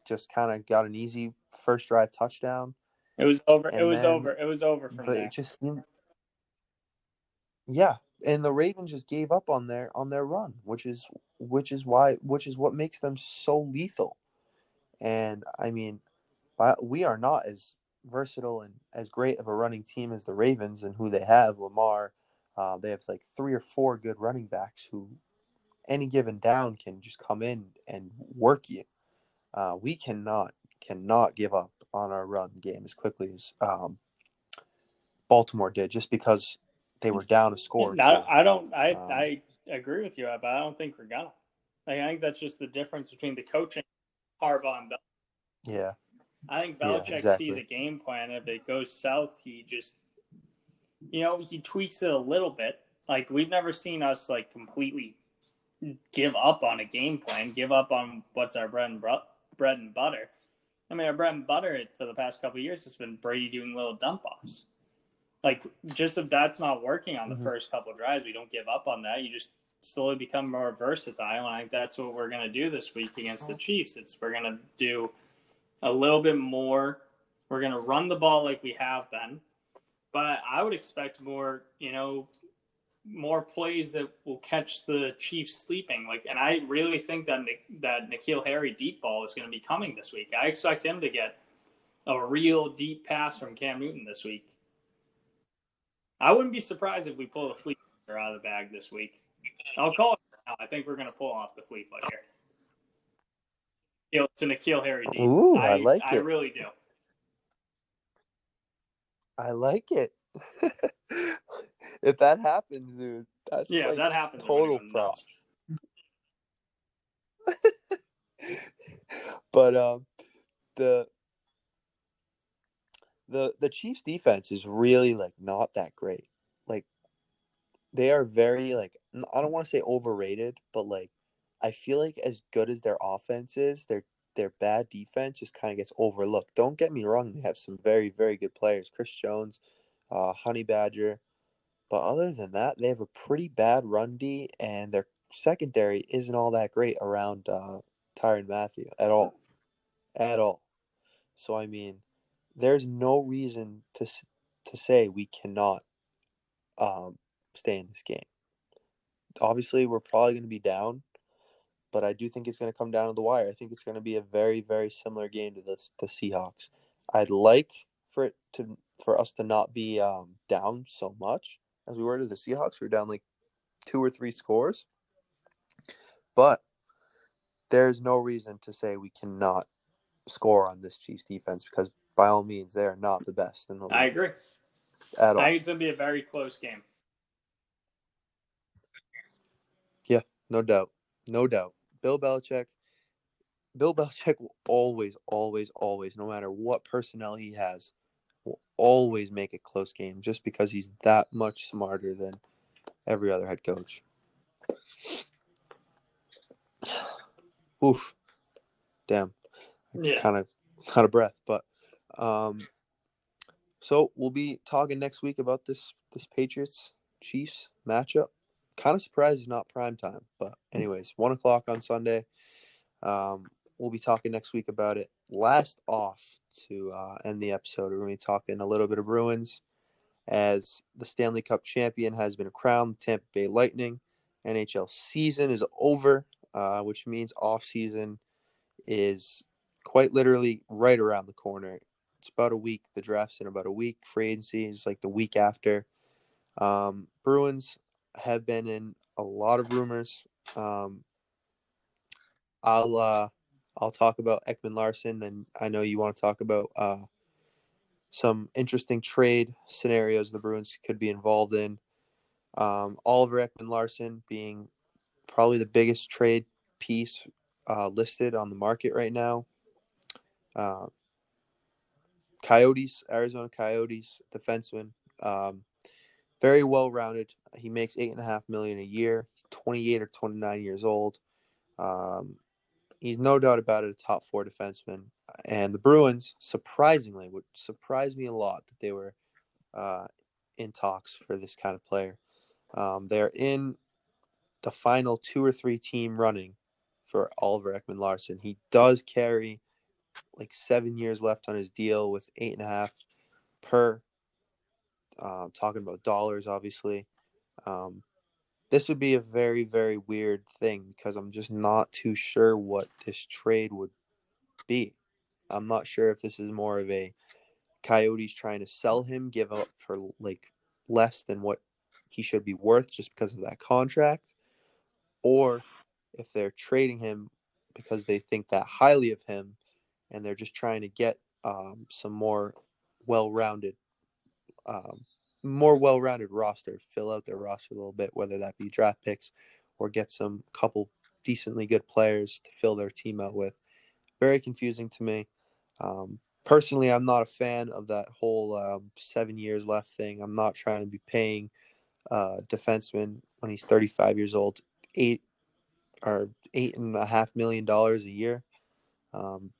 just kind of got an easy first drive touchdown. It was over. It was over. It was over from But there. it just seemed, yeah, and the Ravens just gave up on their on their run, which is which is why which is what makes them so lethal. And I mean, we are not as versatile and as great of a running team as the Ravens and who they have. Lamar, uh, they have like three or four good running backs who, any given down, can just come in and work you. Uh, we cannot cannot give up on our run game as quickly as um, Baltimore did, just because they were down a score. or No. I don't. I Um, I agree with you, but I don't think we're gonna. Like, I think that's just the difference between the coaching, Harbaugh and Bel- Yeah, I think Yeah, Belichick exactly. sees a game plan. If it goes south, he just, you know, he tweaks it a little bit. Like we've never seen us like completely give up on a game plan, give up on what's our bread and bru- bread and butter. I mean, our bread and butter for the past couple of years has been Brady doing little dump offs. Like, just if that's not working on the Mhm. first couple of drives, we don't give up on that. You just slowly become more versatile, and I think that's what we're going to do this week against the Chiefs. It's we're going to do a little bit more. We're going to run the ball like we have been, but I would expect more. You know, more plays that will catch the Chiefs sleeping. Like, and I really think that that N'Keal Harry deep ball is going to be coming this week. I expect him to get a real deep pass from Cam Newton this week. I wouldn't be surprised if we pull the flea out of the bag this week. I'll call it now. I think we're going to pull off the flea flicker. You know, to N'Keal Harry deep. Ooh, I like I it. really do. I like it. if that happens, dude, that's Yeah, like that happens. total props. but um, the the the Chiefs defense is really like not that great. Like they are very like I don't want to say overrated, but like I feel like as good as their offense is, their their bad defense just kind of gets overlooked. Don't get me wrong; they have some very very good players, Chris Jones, uh, Honey Badger, but other than that, they have a pretty bad run D, and their secondary isn't all that great around uh, Tyrann Mathieu at all, at all. So I mean, there's no reason to to say we cannot um, stay in this game. Obviously, we're probably going to be down, but I do think it's going to come down to the wire. I think it's going to be a very very similar game to the the Seahawks. I'd like for it to for us to not be um, down so much as we were to the Seahawks. We were down like two or three scores, but there's no reason to say we cannot score on this Chiefs defense because by all means they are not the best in the league. I agree. at all. I think it's gonna be a very close game. Yeah, no doubt. No doubt. Bill Belichick. Bill Belichick will always, always, always, no matter what personnel he has, will always make a close game just because he's that much smarter than every other head coach. Oof. Damn. Yeah. Kind of out of breath. But um so we'll be talking next week about this this Patriots Chiefs matchup. Kind of surprised it's not prime time, but anyways, one o'clock on Sunday. Um, we'll be talking next week about it. Last off to uh, end the episode, we're going to be talking a little bit of Bruins as the Stanley Cup champion has been crowned. Tampa Bay Lightning NHL season is over, uh, which means off season is quite literally right around the corner. It's about a week. The draft's in about a week. Free agency is like the week after. Um, Bruins have been in a lot of rumors. Um, I'll uh, I'll talk about Ekman Larsson, then I know you want to talk about uh, some interesting trade scenarios the Bruins could be involved in. Um, Oliver Ekman Larsson being probably the biggest trade piece uh, listed on the market right now. Coyotes, Arizona Coyotes, defenseman, um, very well rounded. He makes eight and a half million a year. He's 28 or 29 years old. Um, he's no doubt about it a top four defenseman. And the Bruins, surprisingly, would surprise me a lot that they were uh, in talks for this kind of player. Um, they're in the final two or three team running for Oliver Ekman Larsson. He does carry like seven years left on his deal with eight and a half per. Um, talking about dollars, obviously. Um, this would be a very, very weird thing because I'm just not too sure what this trade would be. I'm not sure if this is more of a Coyotes trying to sell him, give up for like less than what he should be worth just because of that contract, or if they're trading him because they think that highly of him and they're just trying to get um, some more well-rounded um, more well-rounded roster, fill out their roster a little bit, whether that be draft picks or get some couple decently good players to fill their team out with. Very confusing to me. Um, personally, I'm not a fan of that whole um, seven years left thing. I'm not trying to be paying uh, defenseman when he's 35 years old eight or eight and a half million dollars a year. Um,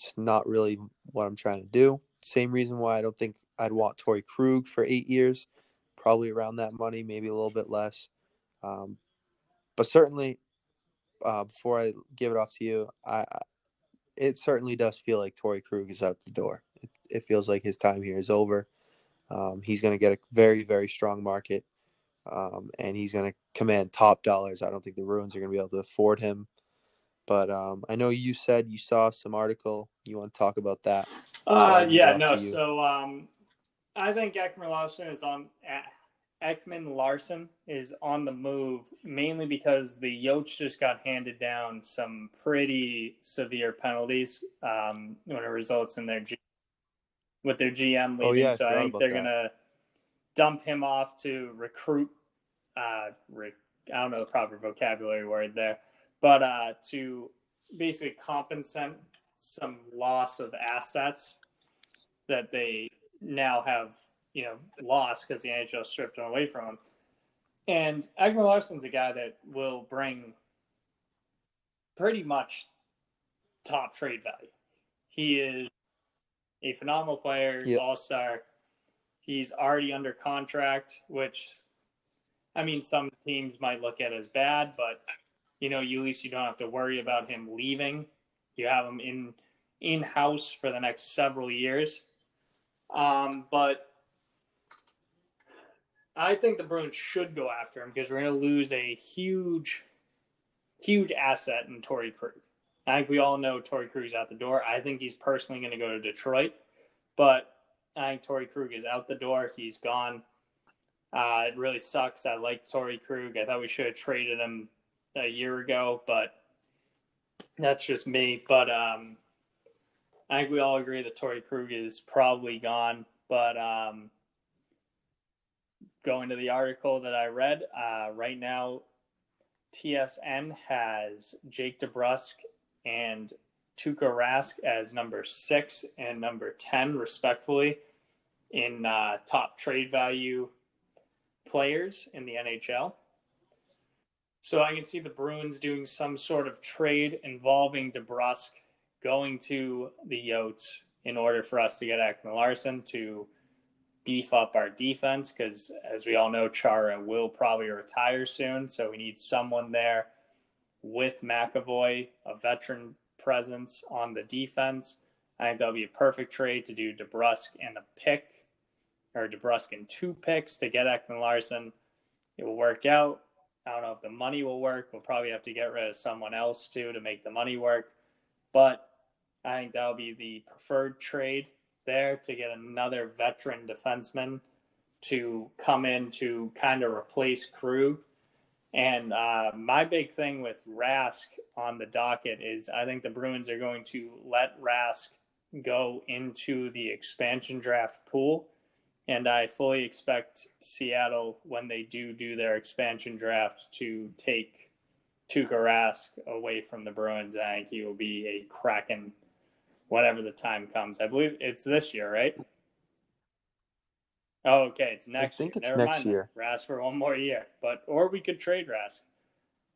it's not really what I'm trying to do. Same reason why I don't think I'd want Torrey Krug for eight years, probably around that money, maybe a little bit less. Um, but certainly, uh, before I give it off to you, I, I it certainly does feel like Torrey Krug is out the door. It, it feels like his time here is over. Um, he's going to get a very, very strong market, um, and he's going to command top dollars. I don't think the Bruins are going to be able to afford him. But um, I know you said you saw some article. You want to talk about that? Uh, I'll yeah, no. up to you. So um, I think Ekman Larsson is on. Ekman Larsson is on the move mainly because the Yotes just got handed down some pretty severe penalties um, when it results in their G- with their GM leaving. Oh, yeah, so I think they're that. gonna dump him off to recruit. Uh, re- I don't know the proper vocabulary word there, but uh, to basically compensate some loss of assets that they now have you know lost because the NHL stripped them away from him. And Ekman Larsson's a guy that will bring pretty much top trade value. He is a phenomenal player, Yep. all star. He's already under contract, which I mean, some teams might look at as bad, but you know, you at least you don't have to worry about him leaving. You have him in in house for the next several years. Um, but I think the Bruins should go after him because we're going to lose a huge, huge asset in Torrey Krug. I think we all know Torrey Krug's out the door. I think he's personally going to go to Detroit, but I think Torrey Krug is out the door. He's gone. Uh, it really sucks. I like Torrey Krug. I thought we should have traded him a year ago, but that's just me. But um, I think we all agree that Torrey Krug is probably gone. But um, going to the article that I read, uh, right now, TSN has Jake DeBrusk and Tuukka Rask as number six and number 10, respectfully, in uh, top trade value players in the NHL. So I can see the Bruins doing some sort of trade involving DeBrusk going to the Yotes in order for us to get Ekman Larsson to beef up our defense because, as we all know, Chara will probably retire soon. So we need someone there with McAvoy, a veteran presence on the defense. I think that'll be a perfect trade to do DeBrusk and a pick, or DeBrusk and two picks to get Ekman Larsson. It will work out. I don't know if the money will work. We'll probably have to get rid of someone else too to make the money work. But I think that'll be the preferred trade there to get another veteran defenseman to come in to kind of replace Krug. And uh, my big thing with Rask on the docket is I think the Bruins are going to let Rask go into the expansion draft pool. And I fully expect Seattle, when they do do their expansion draft, to take Tuukka Rask away from the Bruins. I think he will be a Kraken whenever the time comes. I believe it's this year, right? Oh, okay, it's next. I think year. it's Never next mind year. Rask for one more year, but or we could trade Rask.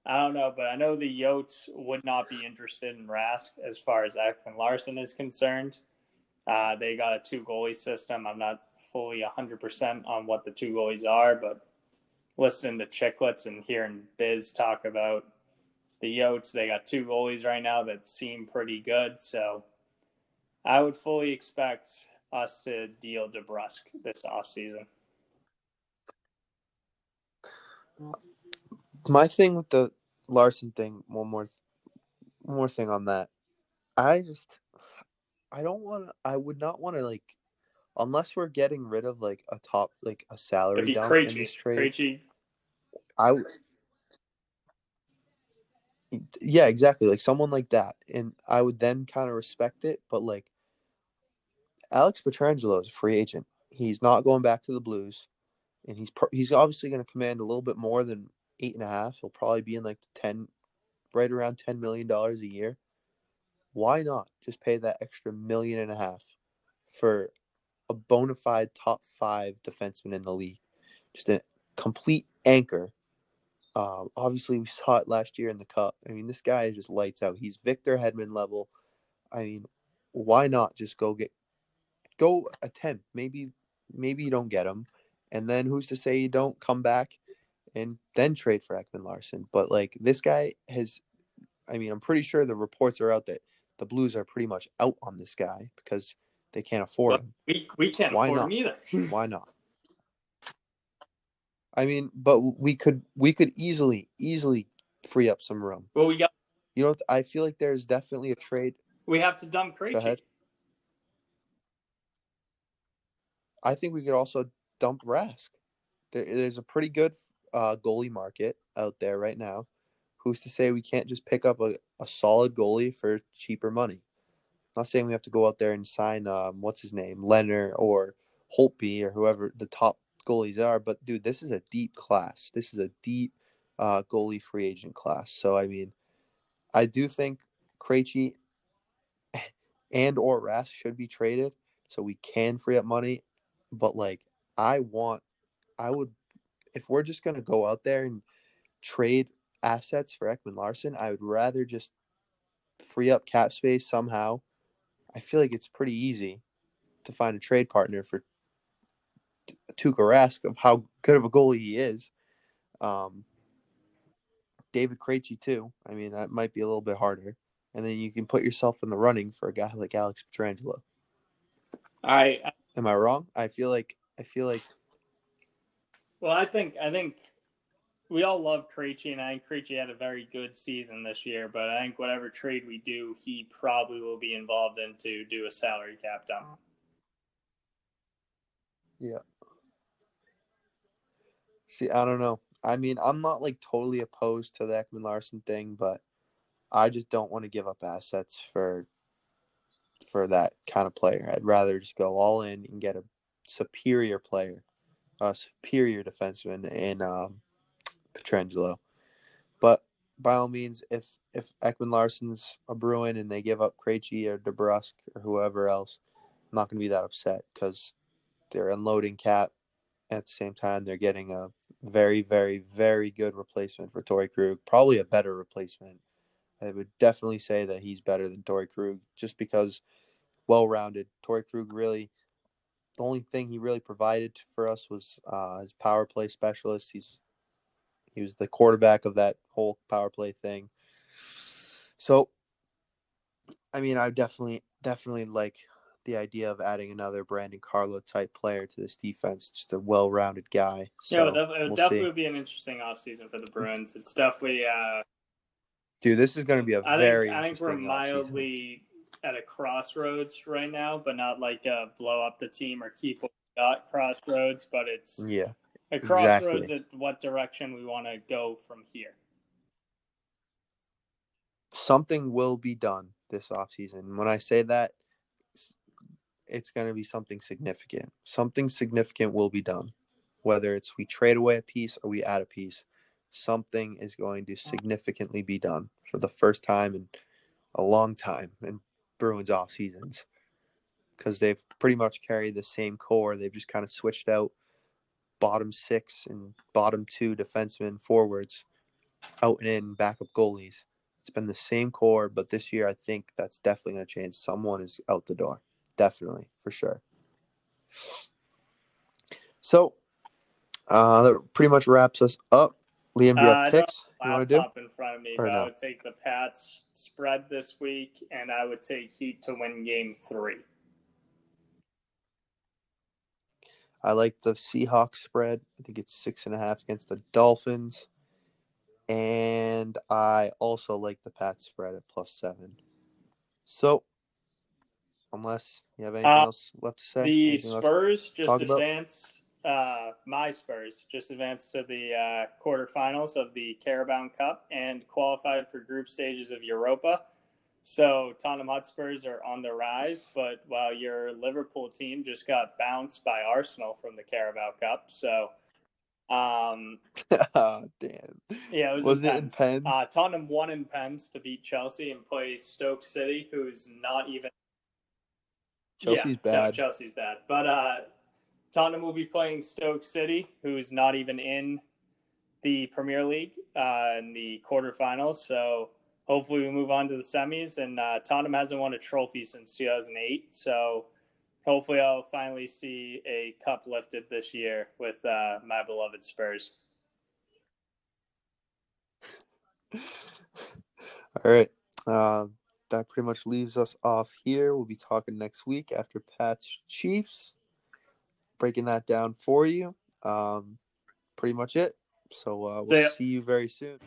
I don't know, but I know the Yotes would not be interested in Rask as far as Ekman Larsson is concerned. Uh, they got a two goalie system. I'm not fully 100% on what the two goalies are, but listening to Chiclets and hearing Biz talk about the Yotes, they got two goalies right now that seem pretty good. So I would fully expect us to deal DeBrusk this offseason. My thing with the Larsson thing, one more, one more thing on that. I just, I don't want. I would not want to like, unless we're getting rid of like a top, like a salary dump in this trade. Krejci, I would. Yeah, exactly. Like someone like that, and I would then kind of respect it. But like, Alex Pietrangelo is a free agent. He's not going back to the Blues, and he's pro- he's obviously going to command a little bit more than eight and a half. He'll probably be in like the ten, right around ten million dollars a year. Why not just pay that extra million and a half for a bona fide top five defenseman in the league? Just a complete anchor um, obviously, we saw it last year in the cup. I mean, this guy just lights out. He's Victor Hedman level. I mean, why not just go get, go attempt? Maybe, maybe you don't get him, and then who's to say you don't come back, and then trade for Ekman Larsson? But like this guy has, I mean, I'm pretty sure the reports are out that the Blues are pretty much out on this guy because they can't afford Well, him. we, we can't Why afford not? him either. Why not? I mean, but we could we could easily easily free up some room. Well, we got You know, I feel like there's definitely a trade. we have to dump Go Krejci. ahead. I think we could also dump Rask. There, there's a pretty good uh, goalie market out there right now. Who's to say we can't just pick up a, a solid goalie for cheaper money? Not saying we have to go out there and sign um, what's his name, Leonard or Holtby or whoever the top goalies are. But dude, this is a deep class. This is a deep uh, goalie free agent class. So I mean, I do think Krejci and or Rask should be traded so we can free up money. but like I want, I would, if we're just gonna go out there and trade assets for Ekman Larsson, I would rather just free up cap space somehow. I feel like it's pretty easy to find a trade partner for Tuukka Rask of how good of a goalie he is. Um, David Krejci too. I mean, that might be a little bit harder. And then you can put yourself in the running for a guy like Alex Pietrangelo. I Am I wrong? I feel like I feel like well, I think I think we all love Krejci, and I think Krejci had a very good season this year. But I think whatever trade we do, he probably will be involved in to do a salary cap dump. Yeah. See, I don't know. I mean, I'm not like totally opposed to the Ekman Larsson thing, but I just don't want to give up assets for for that kind of player. I'd rather just go all in and get a superior player, a superior defenseman and um, Pietrangelo. But by all means, if if Ekman Larsson's a Bruin and they give up Krejci or DeBrusk or whoever else, I'm not going to be that upset because they're unloading cap. At the same time, they're getting a very, very, very good replacement for Torrey Krug. Probably a better replacement. I would definitely say that he's better than Torrey Krug just because well rounded. Torrey Krug really the only thing he really provided for us was uh, his power play specialist. He's he was the quarterback of that whole power play thing. So I mean I definitely definitely like the idea of adding another Brandon Carlo type player to this defense, just a well rounded guy. So yeah, it would, def- it would we'll definitely see. be an interesting offseason for the Bruins. It's definitely. Uh, Dude, this is going to be a I very think I think we're offseason. mildly at a crossroads right now, but not like a blow up the team or keep got crossroads, but it's Yeah. A crossroads exactly. at what direction we want to go from here. something will be done this offseason. When I say that, it's- it's going to be something significant. Something significant will be done. Whether it's we trade away a piece or we add a piece, something is going to significantly be done for the first time in a long time in Bruins off seasons. Because they've pretty much carried the same core. They've just kind of switched out bottom six and bottom two defensemen forwards out and in backup goalies. It's been the same core, but this year I think that's definitely going to change. Someone is out the door. Definitely, for sure. So, uh, that pretty much wraps us up. Liam, do you Uh, have don't picks you want to do? In front of me, Or but no? I would take the Pats spread this week, and I would take Heat to win Game Three. I like the Seahawks spread. I think it's six and a half against the Dolphins. And I also like the Pats spread at plus seven. So, unless you have anything Uh, else left to say, The anything Spurs just advanced. Uh, my Spurs just advanced to the uh, quarterfinals of the Carabao Cup and qualified for group stages of Europa. So Tottenham Hotspurs are on the rise, but while your Liverpool team just got bounced by Arsenal from the Carabao Cup, so um, oh, damn. yeah, it was Wasn't it in intense. pens? Uh, Tottenham won in pens to beat Chelsea and play Stoke City, who's not even Chelsea's yeah, no, bad. Chelsea's bad. But uh, Tottenham will be playing Stoke City, who's not even in the Premier League uh, in the quarterfinals. So hopefully we move on to the semis. And uh, Tottenham hasn't won a trophy since 2008. So hopefully I'll finally see a cup lifted this year with uh, my beloved Spurs. All right. Uh, that pretty much leaves us off here. We'll be talking next week after Pat's Chiefs, breaking that down for you. Um, pretty much it. So uh, we'll ya. see you very soon.